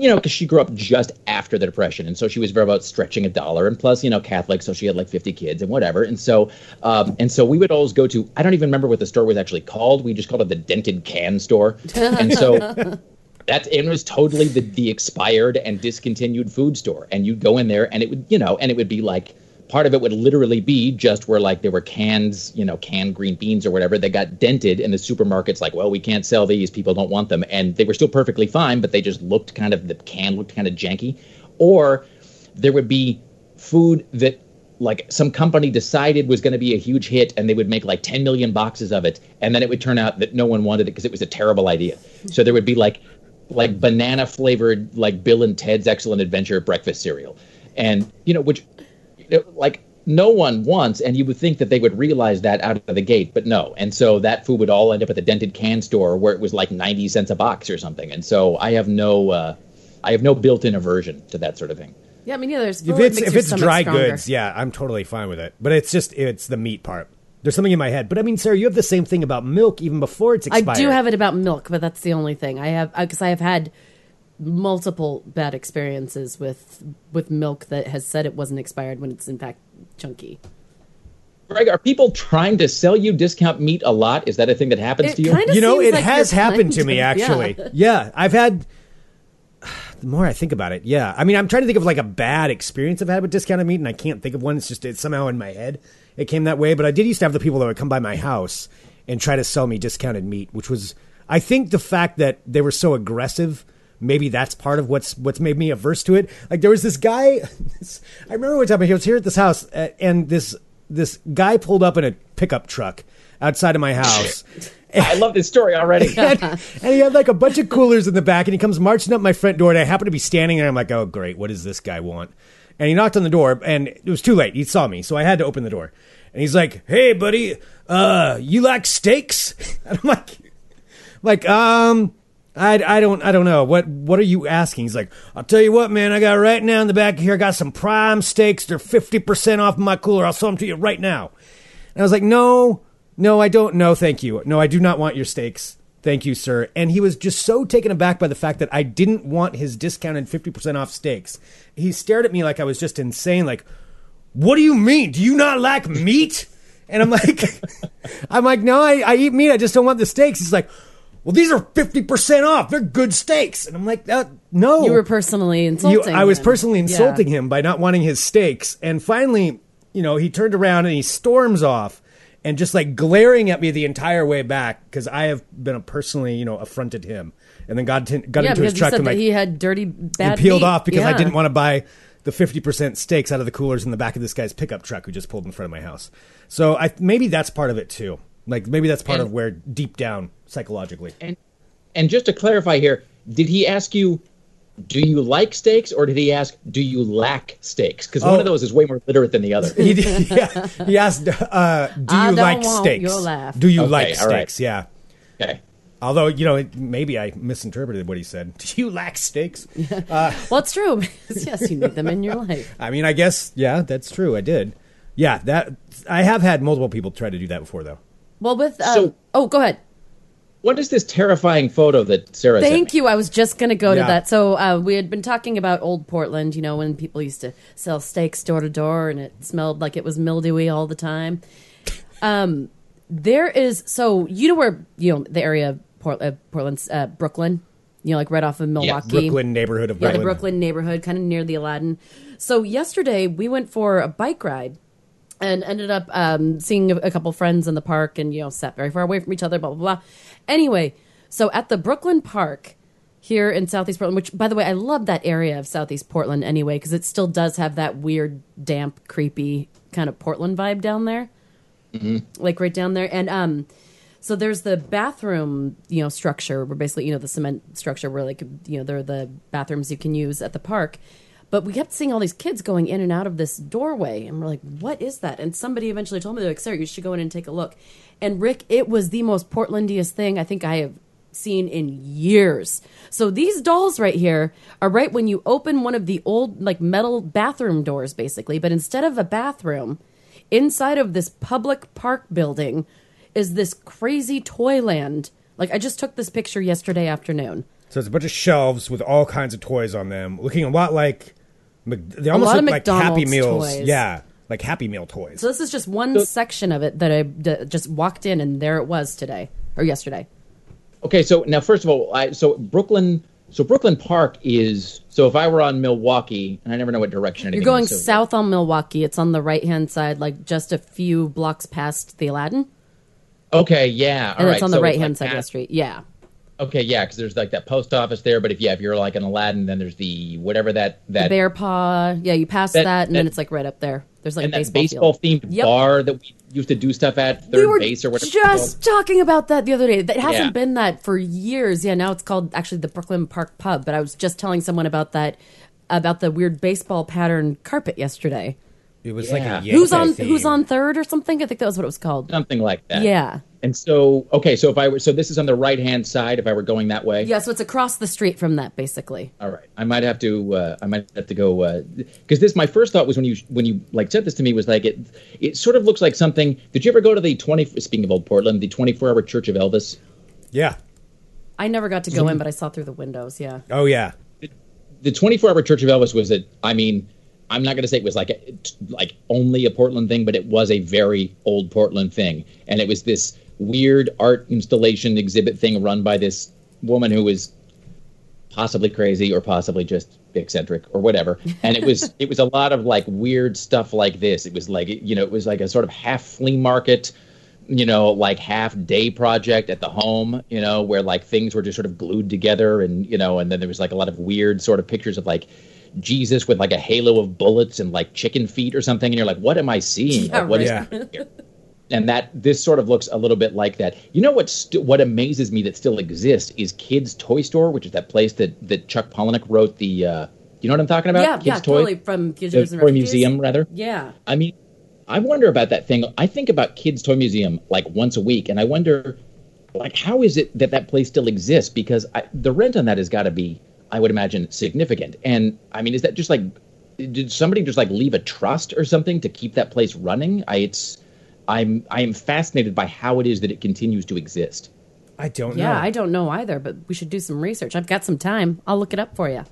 you know, because she grew up just after the depression, and so she was very about stretching a dollar, and plus, you know, Catholic, so she had like 50 kids and whatever, and so, um, and so we would always go to. I don't even remember what the store was actually called. We just called it the dented can store, and so. That it was totally the, the expired and discontinued food store, and you'd go in there, and it would you know, and it would be like part of it would literally be just where like there were cans, you know, canned green beans or whatever that got dented and the supermarket's like, well, we can't sell these, people don't want them. And they were still perfectly fine, but they just looked kind of the can looked kind of janky. Or there would be food that like some company decided was going to be a huge hit and they would make like 10 million boxes of it and then it would turn out that no one wanted it because it was a terrible idea. So there would be like like banana flavored like Bill and Ted's Excellent Adventure breakfast cereal. And you know, which like no one wants, and you would think that they would realize that out of the gate, but no. And so that food would all end up at the dented can store where it was like ninety cents a box or something. And so I have no, uh, I have no built-in aversion to that sort of thing. yeah, I mean, yeah, there's if it's if it's dry goods, yeah, I'm totally fine with it. But it's just it's the meat part. There's something in my head. But I mean, Sarah, you have the same thing about milk even before it's expired. I do have it about milk, but that's the only thing I have because I have had multiple bad experiences with with milk that has said it wasn't expired when it's in fact chunky. Greg, are people trying to sell you discount meat a lot? Is that a thing that happens It to you? You know, it like has happened to kind me of- yeah. actually. Yeah. I've had. The more I think about it, yeah. I mean, I'm trying to think of like a bad experience I've had with discounted meat, and I can't think of one. It's just it's somehow in my head it came that way. But I did used to have the people that would come by my house and try to sell me discounted meat, which was I think the fact that they were so aggressive. Maybe that's part of what's what's made me averse to it. Like there was this guy, I remember one time he was here at this house, and this this guy pulled up in a pickup truck outside of my house. I love this story already. and, and he had like a bunch of coolers in the back, and he comes marching up my front door, and I happen to be standing there. I'm like, oh great, what does this guy want? And he knocked on the door, and it was too late. He saw me, so I had to open the door. And he's like, hey buddy, uh, you like steaks? And I'm like, like um. I, I don't I don't know what what are you asking? He's like, I'll tell you what, man. I got right now in the back here. I got some prime steaks. They're fifty percent off my cooler. I'll sell them to you right now. And I was like, no, no, I don't. No, thank you. No, I do not want your steaks. Thank you, sir. And he was just so taken aback by the fact that I didn't want his discounted 50% off steaks. He stared at me like I was just insane. Like, what do you mean? Do you not like meat? And I'm like, I'm like, no, I, I eat meat. I just don't want the steaks. He's like, well, these are 50% off. They're good steaks. And I'm like, uh, no, You were personally You- insulting. I was him. personally Yeah. insulting him by not wanting his steaks. And finally, you know, he turned around and he storms off and just like glaring at me the entire way back because I have been personally, you know, affronted him. And then got, to, got Yeah, into his truck and like he had dirty, bad and peeled off because I didn't want to buy the 50% steaks out of the coolers in the back of this guy's pickup truck who just pulled in front of my house. So I maybe that's part of it too. Like maybe that's part And- of where deep down psychologically. And and just to clarify here, did he ask you, do you like steaks, or did he ask, do you lack steaks? Because one Oh. of those is way more literate than the other. He did, yeah, he asked, uh, "Do I you don't like want steaks? your laugh." Do you Okay, like all right. steaks?" Yeah. Okay. Although you know, maybe I misinterpreted what he said. Do you lack steaks? Well, it's true. yes, you need them in your life. I mean, I guess yeah, that's true. I did. Yeah, that I have had multiple people try to do that before, though. Well, with uh, So- oh, go ahead. What is this terrifying photo that Sarah sent Thank me? you. I was just going to go Yeah. to that. So uh, we had been talking about old Portland. You know, when people used to sell steaks door to door, and it smelled like it was mildewy all the time. Um, there is so you know where you know the area of Port, uh, Portland's uh, Brooklyn. You know, like right off of Milwaukie. Brooklyn neighborhood of Yeah, Brooklyn. the Brooklyn neighborhood, kind of near the Aladdin. So yesterday we went for a bike ride and ended up um, seeing a, a couple friends in the park and, you know, sat very far away from each other, blah, blah, blah. Anyway, so at the Brooklyn Park here in Southeast Portland, which, by the way, I love that area of Southeast Portland anyway, because it still does have that weird, damp, creepy kind of Portland vibe down there. Like right down there. And, um, so there's the bathroom, you know, structure where basically, you know, the cement structure where like, you know, there are the bathrooms you can use at the park. But we kept seeing all these kids going in and out of this doorway, and we're like, "What is that?" And somebody eventually told me, "They're like, Sarah, you should go in and take a look." And Rick, it was the most Portlandiest thing I think I have seen in years. So these dolls right here are right when you open one of the old like metal bathroom doors, basically. But instead of a bathroom, inside of this public park building is this crazy toy land. Like I just took this picture yesterday afternoon. So it's a bunch of shelves with all kinds of toys on them, looking a lot like they almost look like Happy Meals. toys. Yeah, like Happy Meal toys. So this is just one section of it that I d- just walked in, and there it was today or yesterday. Okay, so now first of all, I so Brooklyn, so Brooklyn Park is so if I were on Milwaukie, and I never know what direction anything You're going is, so- south on Milwaukie. It's on the right hand side, like just a few blocks past the Aladdin, Okay, yeah, all and right. it's on the so right hand like side of the street. Yeah, Okay, yeah, because there's like that post office there, but if yeah, if you're like an Aladdin, then there's the whatever that that the bear paw. Yeah, you pass That- that, and then it's like right up there. There's like and a that baseball, baseball themed Yep. bar that we used to do stuff at third we base or whatever. just talking about that the other day. That hasn't Yeah. been that for years. Yeah, now it's called actually the Brooklyn Park Pub. But I was just telling someone about that about the weird baseball pattern carpet yesterday. It was Yeah. like a Yankee Who's on theme. Who's on third or something? I think that was what it was called. something like that. Yeah. And so, okay, so if I were, so this is on the right hand side. If I were going that way, Yeah, so it's across the street from that, basically. All right, I might have to. Uh, I might have to go because this. My first thought was when you when you like said this to me was like it. It sort of looks like something. Did you ever go to the twenty? Speaking of old Portland, the twenty four hour Church of Elvis. Yeah. I never got to go in, but I saw through the windows. Yeah. Oh yeah. The twenty four hour Church of Elvis was it? I mean, I'm not going to say it was like a, like only a Portland thing, but it was a very old Portland thing, and it was this weird art installation exhibit thing run by this woman who was possibly crazy or possibly just eccentric or whatever. And it was it was a lot of like weird stuff like this. It was like you know it was like a sort of half flea market you know like half day project at the home you know where like things were just sort of glued together and you know and then there was like a lot of weird sort of pictures of like jesus with like a halo of bullets and like chicken feet or something and you're like what am i seeing Yeah, like, what is right. here? and that this sort of looks a little bit like that. You know what? St- what amazes me that still exists is Kidd's Toy Store, which is that place that that Chuck Palahniuk wrote the. Uh, you know what I'm talking about? yeah, Kidd's yeah, Toy, totally. From the and Toy Museum, rather. Yeah. I mean, I wonder about that thing. I think about Kidd's Toy Museum like once a week, and I wonder, like, how is it that that place still exists? Because I, the rent on that has got to be, I would imagine, significant. And I mean, is that just like, did somebody just like leave a trust or something to keep that place running? I it's, I'm I am fascinated by how it is that it continues to exist. I don't Yeah, know. I don't know either, but we should do some research. I've got some time. I'll look it up for you.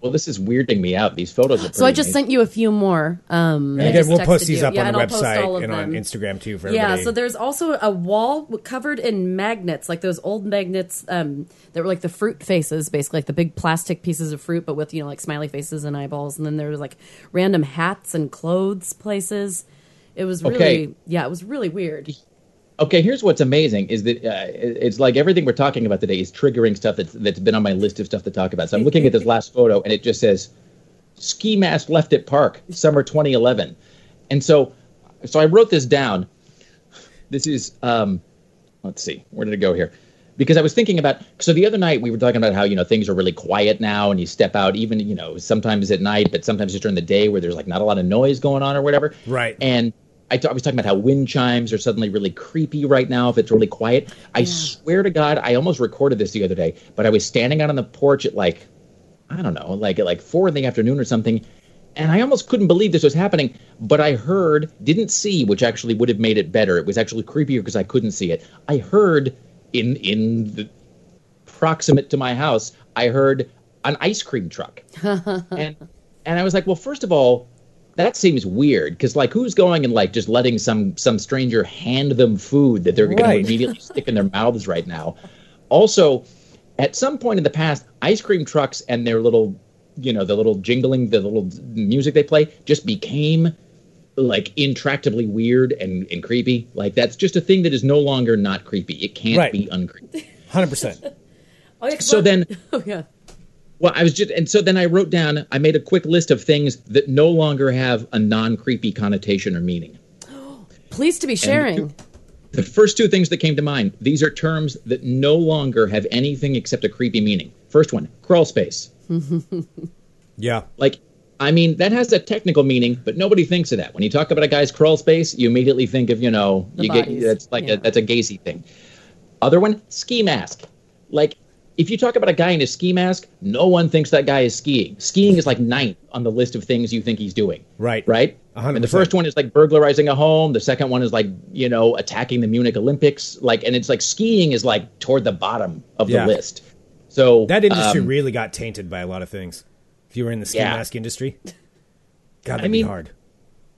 Well, this is weirding me out. These photos are. So I just amazing. sent you a few more. Um, I And again, we'll post these you. up Yeah, on the I'll post all website of and on. Instagram too for Yeah, everybody. so there's also a wall covered in magnets, like those old magnets um, that were like the fruit faces, basically like the big plastic pieces of fruit, but with you know like smiley faces and eyeballs. And then there was like random hats and clothes places. It was really, Okay. yeah, it was really weird. Okay, here's what's amazing is that uh, it's like everything we're talking about today is triggering stuff that's that's been on my list of stuff to talk about. So I'm looking at this last photo and it just says ski mask left at park summer 2011. And so so I wrote this down. This is um let's see, where did it go here? Because I was thinking about so the other night we were talking about how you know things are really quiet now and you step out even you know sometimes at night but sometimes just during the day where there's like not a lot of noise going on or whatever. Right. And I, was talking about how wind chimes are suddenly really creepy right now if it's really quiet. I swear to God, I almost recorded this the other day, but I was standing out on the porch at like, I don't know, like at like four in the afternoon or something, and I almost couldn't believe this was happening. But I heard, didn't see, which actually would have made it better. It was actually creepier because I couldn't see it. I heard in in the proximate to my house, I heard an ice cream truck, and and I was like, well, first of all, that seems weird because like who's going and like just letting some some stranger hand them food that they're going to immediately stick in their mouths right now. Also, at some point in the past, ice cream trucks and their little, you know, the little jingling, the little music they play just became like intractably weird and, and creepy. Like that's just a thing that is no longer not creepy. It can't Right. be uncreepy. Hundred percent. Oh, yeah, 'cause So what- then oh yeah, well, I was just, and so then I wrote down, I made a quick list of things that no longer have a non creepy connotation or meaning. pleased to be sharing. The first two things that came to mind, these are terms that no longer have anything except a creepy meaning. First one, crawl space. Yeah. Like, I mean, that has a technical meaning, but nobody thinks of that. When you talk about a guy's crawl space, you immediately think of, you know, The you bodies. get that's like Yeah. a, that's a Gacy thing. Other one, ski mask. Like, if you talk about a guy in a ski mask, no one thinks that guy is skiing. Skiing is like ninth on the list of things you think he's doing. Right. Right? A hundred And the first one is like burglarizing a home. The second one is like, you know, attacking the Munich Olympics. Like, and it's like skiing is like toward the bottom of Yeah. the list. So That industry um, really got tainted by a lot of things. If you were in the ski Yeah. mask industry, God, that'd I be mean- hard.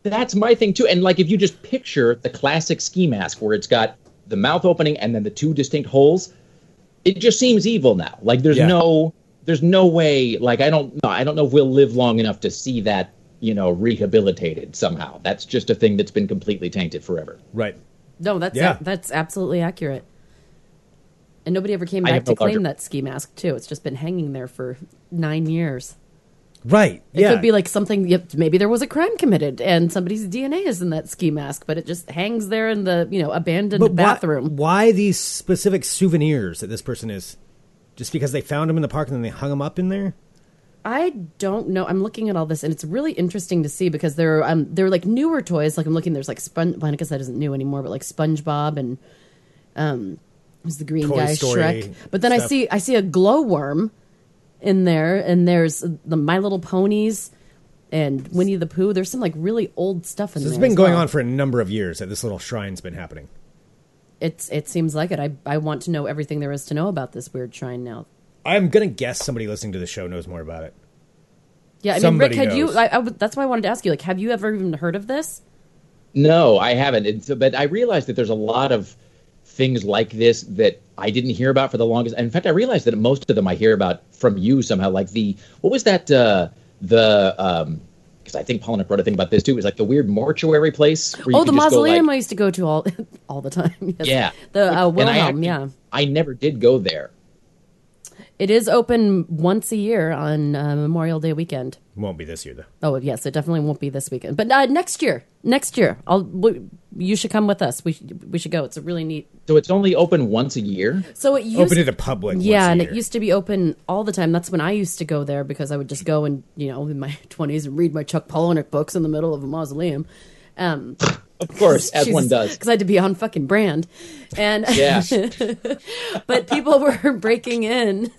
That's my thing too. And like if you just picture the classic ski mask where it's got the mouth opening and then the two distinct holes, it just seems evil now. Like there's Yeah. no there's no way like I don't know I don't know if we'll live long enough to see that, you know, rehabilitated somehow. That's just a thing that's been completely tainted forever. Right. No, that's Yeah. that's absolutely accurate. And nobody ever came back to no claim larger- that ski mask too. It's just been hanging there for nine years. Right. It yeah. could be like something. Maybe there was a crime committed and somebody's DNA is in that ski mask, but it just hangs there in the you know abandoned but bathroom. why these specific souvenirs that this person is? Just because they found them in the park and then they hung them up in there? I don't know. I'm looking at all this, and it's really interesting to see because there are um, there are like newer toys. Like I'm looking, there's like Spon. Well, I guess that isn't new anymore, but like SpongeBob and um, who's the green Toy guy Story Shrek. But then I see I see a glowworm in there, and there's the My Little Ponies and Winnie the Pooh. There's some like really old stuff in So there. it's been as going well. on for a number of years that this little shrine's been happening. It's it seems like it. I I want to know everything there is to know about this weird shrine now. I'm gonna guess somebody listening to the show knows more about it. Yeah, I mean, Rick, had you? knows. I, I w- that's why I wanted to ask you. Like, have you ever even heard of this? No, I haven't. It's, but I realized that there's a lot of things like this that I didn't hear about for the longest. In fact, I realized that most of them I hear about from you somehow. Like the what was that? Uh, the um, because I think Paul and I wrote a thing about this too. It was like the weird mortuary place. Where you Oh, the could just go, mausoleum I used to go to all all the time. Yes. yeah, the uh, And I actually- yeah, I never did go there. it is open once a year on uh, Memorial Day weekend. Won't be this year though. Oh yes, it definitely won't be this weekend, but uh, next year. Next year, I'll. W- you should come with us. We should, we should go. It's a really neat. So it's only open once a year. So it used Open to the public. once yeah, a and year. it used to be open all the time. That's when I used to go there because I would just go and you know in my twenties and read my Chuck Palahniuk books in the middle of a mausoleum. Um, Of course, as one does. because I had to be on fucking brand, and Yeah. but people were breaking in,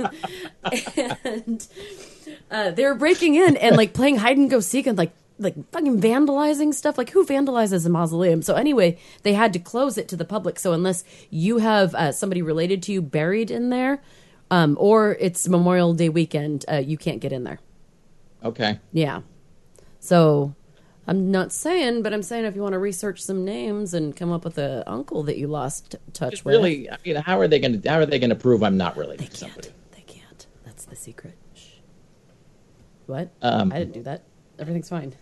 and uh, they were breaking in and like playing hide and go seek and like like fucking vandalizing stuff. Like who vandalizes a mausoleum? So anyway, they had to close it to the public. So unless you have uh, somebody related to you buried in there, um, or it's Memorial Day weekend, uh, you can't get in there. Okay. Yeah. So I'm not saying, but I'm saying if you want to research some names and come up with a uncle that you lost touch Just with, really, I mean, how are they going to how are they going to prove I'm not related they to can't. somebody? They can't. That's the secret. Shh. What? Um, I didn't do that. Everything's fine.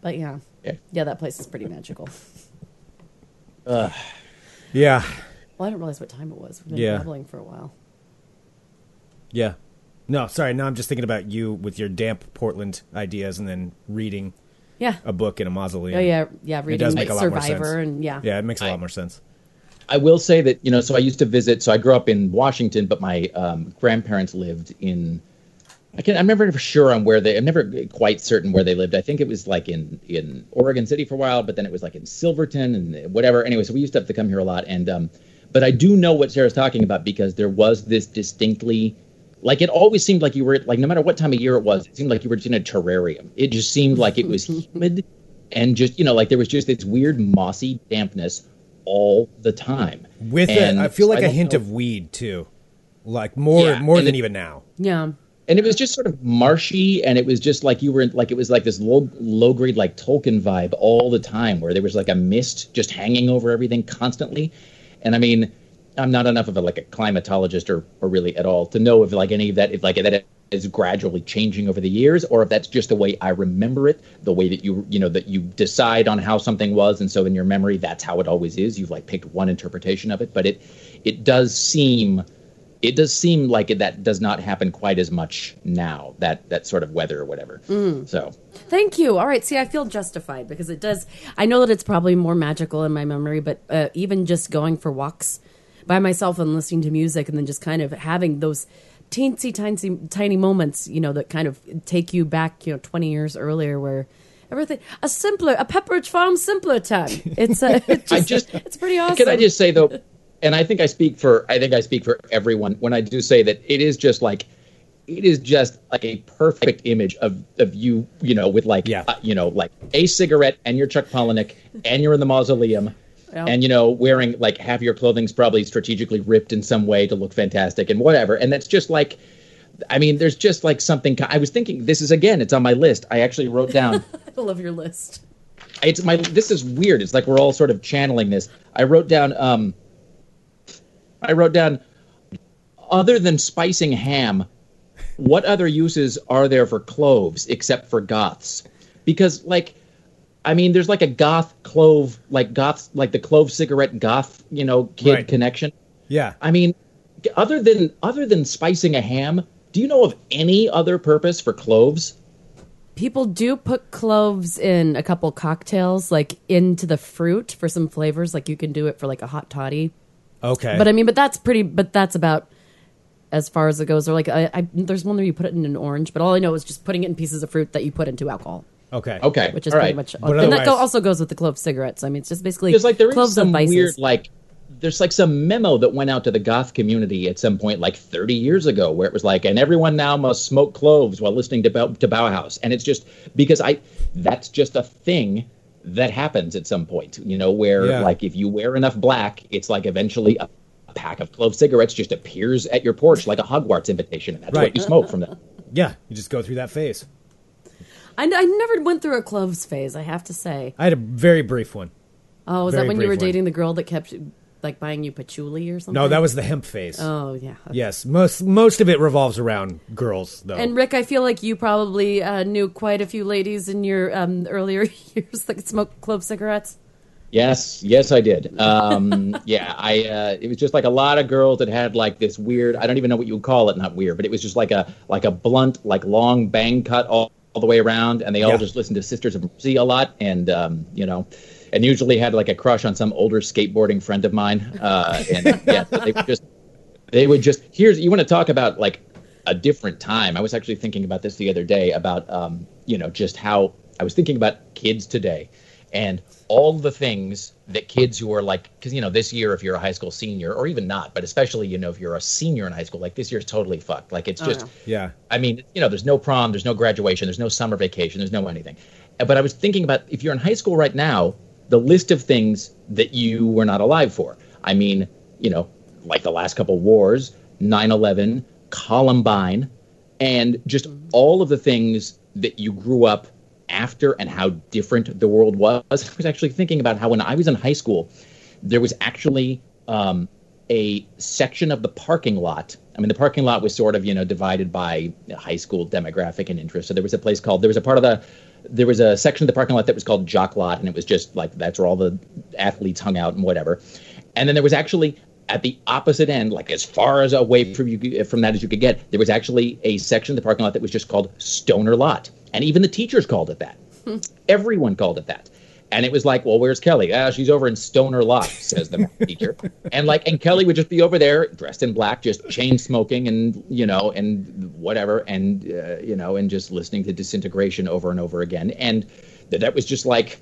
But yeah, Yeah. yeah, that place is pretty magical. Yeah. Well, I didn't realize what time it was. We've been Yeah. traveling for a while. Yeah. No, sorry. Now I'm just thinking about you with your damp Portland ideas and then reading Yeah. a book in a mausoleum. Oh yeah, yeah. Reading does make a lot more Survivor sense. and yeah, Yeah, it makes a lot more sense. I will say that you know, so I used to visit. So I grew up in Washington, but my um, grandparents lived in. I can I'm never sure on where they. I'm never quite certain where they lived. I think it was like in in Oregon City for a while, but then it was like in Silverton and whatever. Anyway, so we used to have to come here a lot, and um, but I do know what Sarah's talking about because there was this distinctly. Like it always seemed like you were like no matter what time of year it was, it seemed like you were just in a terrarium. It just seemed like it was humid and just you know like there was just this weird mossy dampness all the time. With And a, I feel so like a hint know- of weed too, like more Yeah, more than it- even now. yeah. And it was just sort of marshy and it was just like you were in, like it was like this low low grade like tolkien vibe all the time where there was like a mist just hanging over everything constantly. And i mean i'm not enough of a like a climatologist or, or really at all to know if like any of that if like that is gradually changing over the years or if that's just the way i remember it the way that you you know that you decide on how something was. And so in your memory that's how it always is. You've like picked one interpretation of it. But it it does seem it does seem like it, that does not happen quite as much now that that sort of weather or whatever so Thank you. All right. See, I feel justified because it does. I know that it's probably more magical in my memory, but uh, even just going for walks by myself and listening to music, and then just kind of having those teensy tiny tiny moments, you know, that kind of take you back, you know, twenty years earlier, where everything a simpler, a Pepperidge Farm simpler time. It's a, it just, I just it's pretty awesome. Can I just say though, and I think I speak for I think I speak for everyone when I do say that it is just like it is just like a perfect image of of you, you know, with like Yeah. uh, you know, like a cigarette and you're Chuck Palahniuk and you're in the mausoleum. Yeah. And you know, wearing like half your clothing's probably strategically ripped in some way to look fantastic and whatever. And that's just like I mean, there's just like something. I was thinking. This is again. It's on my list. I actually wrote down. I love your list. it's my this is weird it's like we're all sort of channeling this i wrote down um i wrote down other than spicing ham what other uses are there for cloves except for goths because like i mean there's like a goth clove like goth like the clove cigarette goth you know kid Right. connection Yeah. i mean other than other than spicing a ham do you know of any other purpose for cloves People do put cloves in a couple cocktails, like into the fruit for some flavors. Like you can do it for like a hot toddy. Okay. But I mean, but that's pretty. But that's about as far as it goes. Or like, I, I there's one where you put it in an orange. But all I know is just putting it in pieces of fruit that you put into alcohol, okay. okay which is all pretty right. much. But and that go, also goes with the clove cigarettes. I mean, it's just basically There's like there is cloves some of weird like there's like some memo that went out to the goth community at some point like 30 years ago where it was like and everyone now must smoke cloves while listening to, Bau- to Bauhaus and it's just because I that's just a thing that happens at some point you know where Yeah. like if you wear enough black it's like eventually a, a pack of clove cigarettes just appears at your porch like a Hogwarts invitation and that's Right. what you smoke from that Yeah. You just go through that phase. I, I never went through a cloves phase. I have to say. I had a very brief one. Oh, was Very that when you were brief one. dating the girl that kept like buying you patchouli or something? No, that was the hemp phase. Oh yeah. Yes. Most most of it revolves around girls though. And Rick, I feel like you probably uh, knew quite a few ladies in your um, earlier years that could smoke clove cigarettes. Yes, yes, I did. Um, yeah, I. Uh, it was just like a lot of girls that had like this weird. I don't even know what you would call it. Not weird, but it was just like a like a blunt, like long bang cut all, all the way around, and they all Yeah. just listened to Sisters of Mercy a lot, and um, you know, and usually had like a crush on some older skateboarding friend of mine. Uh, and yeah, so they would just they would just here's you want to talk about like a different time. I was actually thinking about this the other day about um, you know just how I was thinking about kids today and all the things that kids who are like because you know this year if you're a high school senior or even not but especially you know if you're a senior in high school like this year's totally fucked like it's just yeah. I mean, you know, there's no prom, there's no graduation, there's no summer vacation, there's no anything. But I was thinking about if you're in high school right now, the list of things that you were not alive for. I mean, you know, like the last couple wars, 9 11, Columbine, and just all of the things that you grew up after and how different the world was. I was actually thinking about how when I was in high school, there was actually um, a section of the parking lot. I mean, the parking lot was sort of you know divided by high school demographic and interest. So there was a place called there was a part of the there was a section of the parking lot that was called Jock Lot, and it was just like that's where all the athletes hung out and whatever. And then there was actually at the opposite end, like as far as away from you from that as you could get, there was actually a section of the parking lot that was just called Stoner Lot, and even the teachers called it that. Hmm. Everyone called it that. And it was like, well, where's Kelly? Ah, she's over in Stoner Lot, says the teacher. And like, and Kelly would just be over there, dressed in black, just chain smoking, and you know, and whatever, and uh, you know, and just listening to Disintegration over and over again. And that that was just like,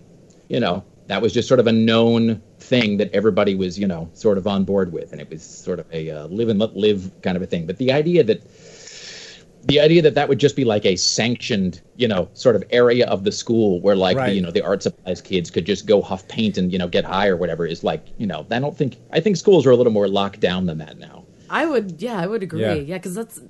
you know, that was just sort of a known thing that everybody was, you know, sort of on board with, and it was sort of a uh, live and let live kind of a thing. But the idea that the idea that that would just be like a sanctioned, you know, sort of area of the school where like Right. the, you know the art supplies kids could just go huff paint and you know get high or whatever is like you know I don't think I think schools are a little more locked down than that now. I would, yeah, I would agree. Yeah. Yeah, because that's.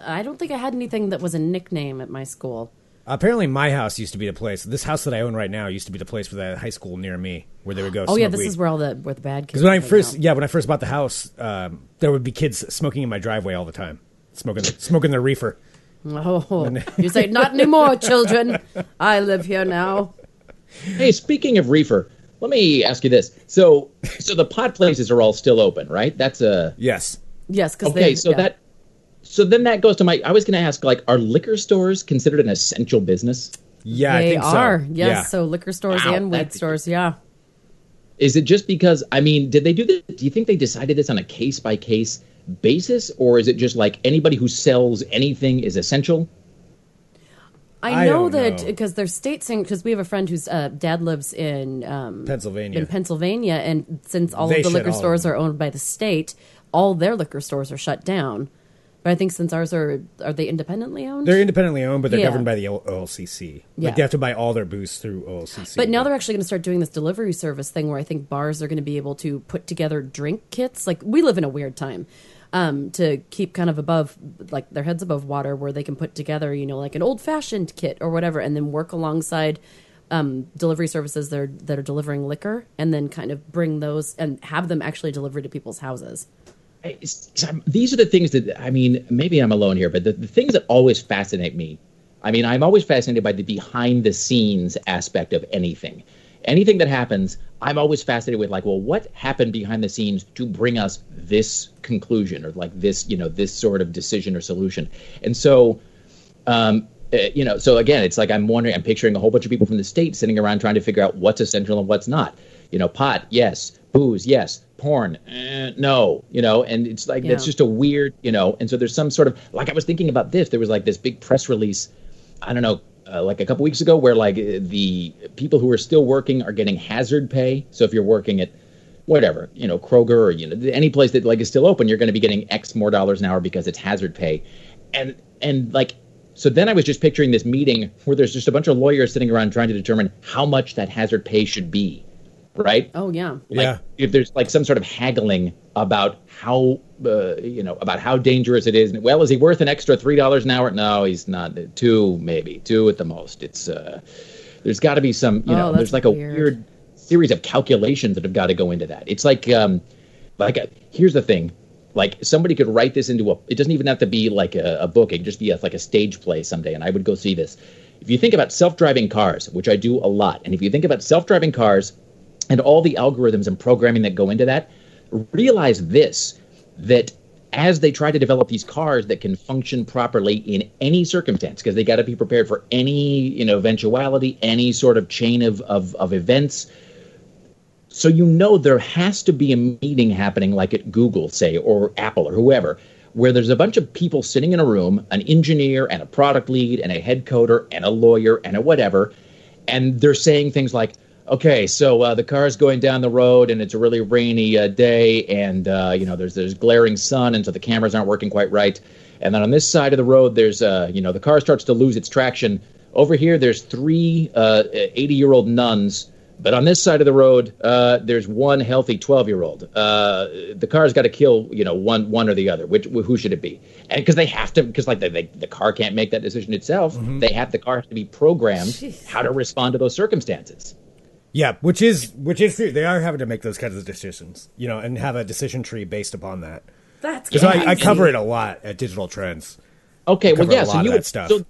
I don't think I had anything that was a nickname at my school. Apparently, my house used to be the place. This house that I own right now used to be the place for the high school near me, where they would go. Oh yeah, this weed. is where all the where the bad kids. Because when I first, out. yeah, when I first bought the house, um, there would be kids smoking in my driveway all the time, smoking, smoking their reefer. Oh, you say not anymore, children. I live here now. Hey, speaking of reefer, let me ask you this: so so the pot places are all still open, right? That's a Yes, Yes, because okay. So that so then that goes to my. I was going to ask, like, are liquor stores considered an essential business? yeah, I they think so. are. Yes, Yeah. so liquor stores Wow, and weed stores. Yeah. Is it just because I mean, did they do this? Do you think they decided this on a case by case basis, or is it just like anybody who sells anything is essential? I I know don't that know. because their state saying because we have a friend whose uh, dad lives in um, Pennsylvania. in Pennsylvania, and since all They of the liquor stores are owned by the state, all their liquor stores are shut down. But I think since ours are are they independently owned? They're independently owned, but they're Yeah. governed by the O- OLCC. Yeah. Like they have to buy all their booze through OLCC. But now they're actually going to start doing this delivery service thing where I think bars are going to be able to put together drink kits. Like we live in a weird time um, to keep kind of above, like their heads above water, where they can put together, you know, like an old fashioned kit or whatever, and then work alongside um, delivery services that are that are delivering liquor, and then kind of bring those and have them actually delivered to people's houses. I'm- these are the things that I mean. Maybe I'm alone here, but the, the things that always fascinate me. I mean, I'm always fascinated by the behind the scenes aspect of anything. Anything that happens, I'm always fascinated with. Like, well, what happened behind the scenes to bring us this conclusion, or like this, you know, this sort of decision or solution? And so, um, uh, you know, so again, it's like I'm wondering, I'm picturing a whole bunch of people from the state sitting around trying to figure out what's essential and what's not. You know, pot, yes. Booze, yes. Porn, eh, no. You know, and it's like that's Yeah. just a weird, you know. And so there's some sort of like I was thinking about this. There was like this big press release. I don't know, uh, like a couple weeks ago, where like the people who are still working are getting hazard pay. So if you're working at whatever, you know, Kroger or you know any place that like is still open, you're going to be getting X more dollars an hour because it's hazard pay, and and like so then I was just picturing this meeting where there's just a bunch of lawyers sitting around trying to determine how much that hazard pay should be, right? Oh yeah, Like, Yeah. If there's like some sort of haggling about how uh, you know about how dangerous it is. Well, is he worth an extra three dollars an hour? No, he's not. Two maybe two at the most. It's uh, there's got to be some you Oh, know there's like a weird. weird series of calculations that have got to go into that. It's like um, like a, here's the thing. Like somebody could write this into a. It doesn't even have to be like a, a book. It could just be a, like a stage play someday, and I would go see this. If you think about self-driving cars, which I do a lot, and if you think about self-driving cars and all the algorithms and programming that go into that, realize this: that as they try to develop these cars that can function properly in any circumstance, because they got to be prepared for any you know eventuality, any sort of chain of, of, of events. So you know there has to be a meeting happening, like at Google, say, or Apple, or whoever, where there's a bunch of people sitting in a room, an engineer and a product lead and a head coder and a lawyer and a whatever, and they're saying things like, "Okay, so uh, the is going down the road and it's a really rainy uh, day, and uh, you know there's there's glaring sun, and so the cameras aren't working quite right, and then on this side of the road there's uh, you know the car starts to lose its traction. Over here there's three 80 year old nuns." But on this side of the road, uh, there's one healthy 12 year old. Uh, the car's got to kill, you know, one one or the other. Which who should it be? And because they have to, because like they, the car can't make that decision itself. They have the car has to be programmed how to respond to those circumstances. Yeah, which is which is true. They are having to make those kinds of decisions, you know, and have a decision tree based upon that. That's Because I, I cover it a lot at Digital Trends. Okay, well, cover a yeah. lot So of you that would stuff. so.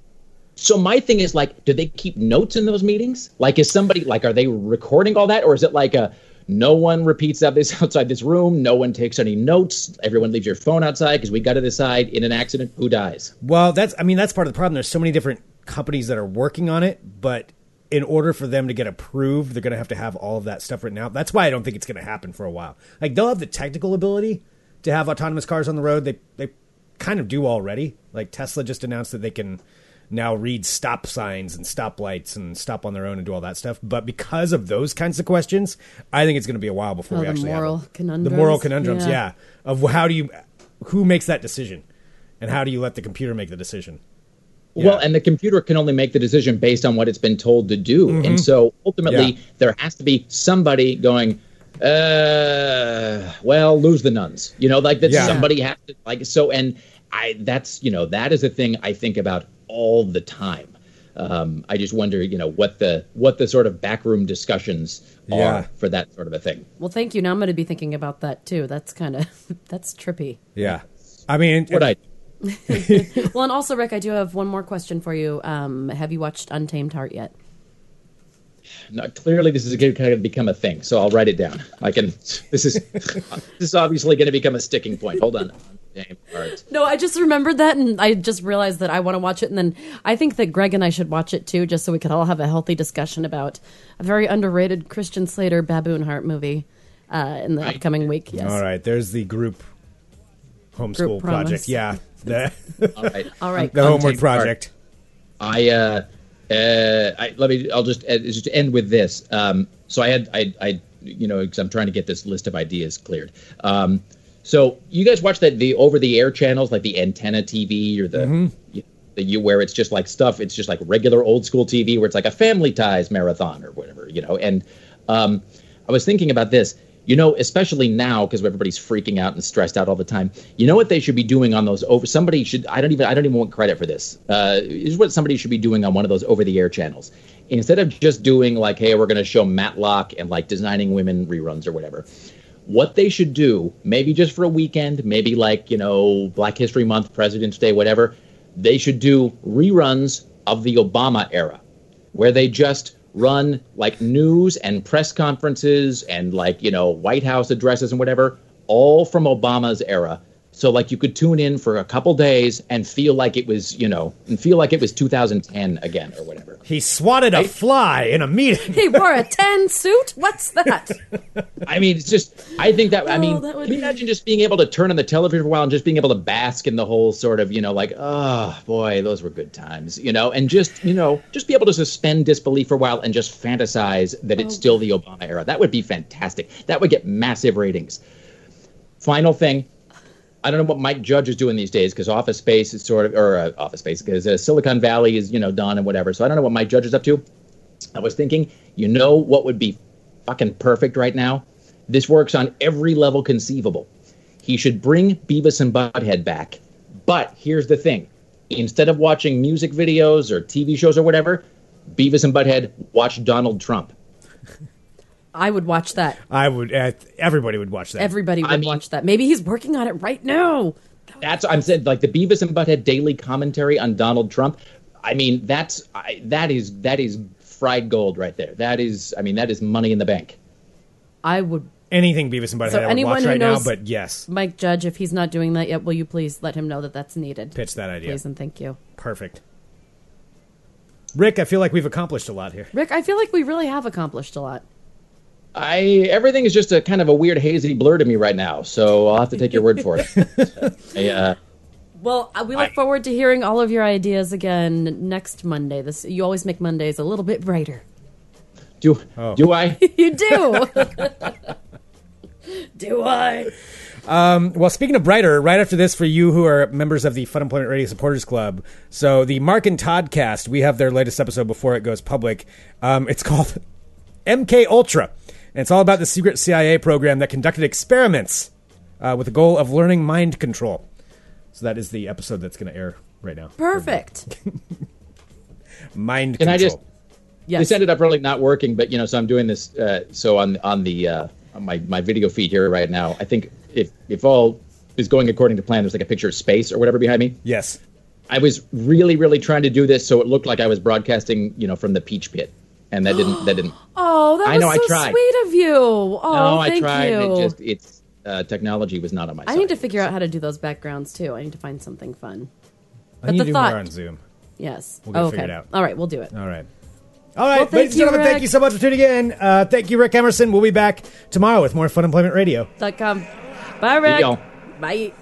So my thing is like, do they keep notes in those meetings? Like, is somebody like, are they recording all that, or is it like a no one repeats that this outside this room, no one takes any notes, everyone leaves your phone outside because we got to decide in an accident who dies. Well, that's I mean that's part of the problem. There's so many different companies that are working on it, but in order for them to get approved, they're going to have to have all of that stuff written out. That's why I don't think it's going to happen for a while. Like they'll have the technical ability to have autonomous cars on the road. They they kind of do already. Like Tesla just announced that they can now read stop signs and stop lights and stop on their own and do all that stuff. But because of those kinds of questions, I think it's going to be a while before Oh, we actually moral have conundrums? The moral conundrums, Yeah. yeah. Of how do you who makes that decision? And how do you let the computer make the decision? Well, and the computer can only make the decision based on what it's been told to do. And so ultimately, Yeah. there has to be somebody going, uh, well, lose the nuns. You know, like that Yeah. somebody has to, like, so, and I, that's, you know, that is a thing I think about all the time. Um, I just wonder, you know, what the what the sort of backroom discussions Yeah. are for that sort of a thing. Well, thank you. Now I'm going to be thinking about that too. That's kind of that's trippy. Yeah. I mean, What I Well, and also, Rick, I do have one more question for you. Um, have you watched Untamed Heart yet? No, clearly this is going to become a thing, so I'll write it down. I can. This is this is obviously going to become a sticking point. Hold on. Damn, all right. No, I just remembered that, and I just realized that I want to watch it, and then I think that Greg and I should watch it too, just so we could all have a healthy discussion about a very underrated Christian Slater baboon heart movie uh, in the Right. upcoming week. Yes. all right. There's the group homeschool Group promise. project. Yeah. The, All right. All right. the homework Untamed Heart. project. I uh, uh, I, let me. I'll just uh, just end with this. Um, so I had I I you know because I'm trying to get this list of ideas cleared. Um, so you guys watch that the over the air channels like the antenna TV or the you, the you where it's just like stuff. It's just like regular old school TV where it's like a Family Ties marathon or whatever you know. And um, I was thinking about this. You know, especially now because everybody's freaking out and stressed out all the time. You know what they should be doing on those over? Somebody should. I don't even. I don't even want credit for this. Uh, is what somebody should be doing on one of those over-the-air channels instead of just doing like, hey, we're going to show Matlock and like designing women reruns or whatever. What they should do, maybe just for a weekend, maybe like you know Black History Month, President's Day, whatever. They should do reruns of the Obama era where they just run like news and press conferences and like you know White House addresses and whatever, all from Obama's era. So like you could tune in for a couple days and feel like it was you know and feel like it was 2010 again or whatever. He swatted a fly in a meeting. He wore a tan suit. What's that? I mean, it's just I think that I Oh, mean, that can you be- imagine just being able to turn on the television for a while and just being able to bask in the whole sort of you know like oh boy those were good times you know and just you know just be able to suspend disbelief for a while and just fantasize that it's oh. still the Obama era. That would be fantastic. That would get massive ratings. Final thing. I don't know what Mike Judge is doing these days because Office Space is sort of, or uh, Office Space because uh, Silicon Valley is, you know, done and whatever. So I don't know what Mike Judge is up to. I was thinking, you know, what would be fucking perfect right now? This works on every level conceivable. He should bring Beavis and Butthead back. But here's the thing instead of watching music videos or TV shows or whatever, Beavis and Butthead watch Donald Trump. I would watch that. I would. Uh, everybody would watch that. Everybody would I mean- watch that. Maybe he's working on it right now. That's I'm saying like the Beavis and Butthead daily commentary on Donald Trump. I mean that's I, that is that is fried gold right there. That is I mean that is money in the bank. I would. Anything Beavis and Butthead So I would anyone watch who right knows- now, but yes, Mike Judge, if he's not doing that yet, will you please let him know that that's needed? pitch that idea. Please and thank you. Perfect. Rick, I feel like we've accomplished a lot here. Rick, I feel like we really have accomplished a lot. I everything is just a kind of a weird hazy blur to me right now. So I'll have to take your word for it. I, uh, Well, uh, we look I- forward to hearing all of your ideas again next Monday. This you always make Mondays a little bit brighter. do Oh. do I? You do. do I? Well, speaking of brighter, right after this, for you who are members of the Funemployment Radio Supporters Club, so the Mark and Todd cast, we have their latest episode before it goes public. Um, it's called MK Ultra, and it's all about the secret CIA program that conducted experiments uh, with the goal of learning mind control. So that is the episode that's going to air right now. Perfect. Mind Can I just Yes. This ended up really not working, but you know, so I'm doing this. Uh, so on on the uh, on my my video feed here right now, I think if if all is going according to plan, there's like a picture of space or whatever behind me. yes. I was really really trying to do this so it looked like I was broadcasting, you know, from the Peach Pit, and that didn't that didn't. Oh, that I was know, I so tried. sweet of you. Oh, no, I thank tried. you. It just it's uh, technology was not on my I side. need to figure out how to do those backgrounds too. I need to find something fun. I But need the to do thought- more on Zoom. Yes. We'll get it oh, okay. figured out. All right, we'll do it. All right. All right, Well, thank ladies and you, gentlemen, thank you so much for tuning in. Uh, thank you, Rick Emerson. We'll be back tomorrow with more Funemployment Radio. Dot com. Bye, Rick. y'all. Bye.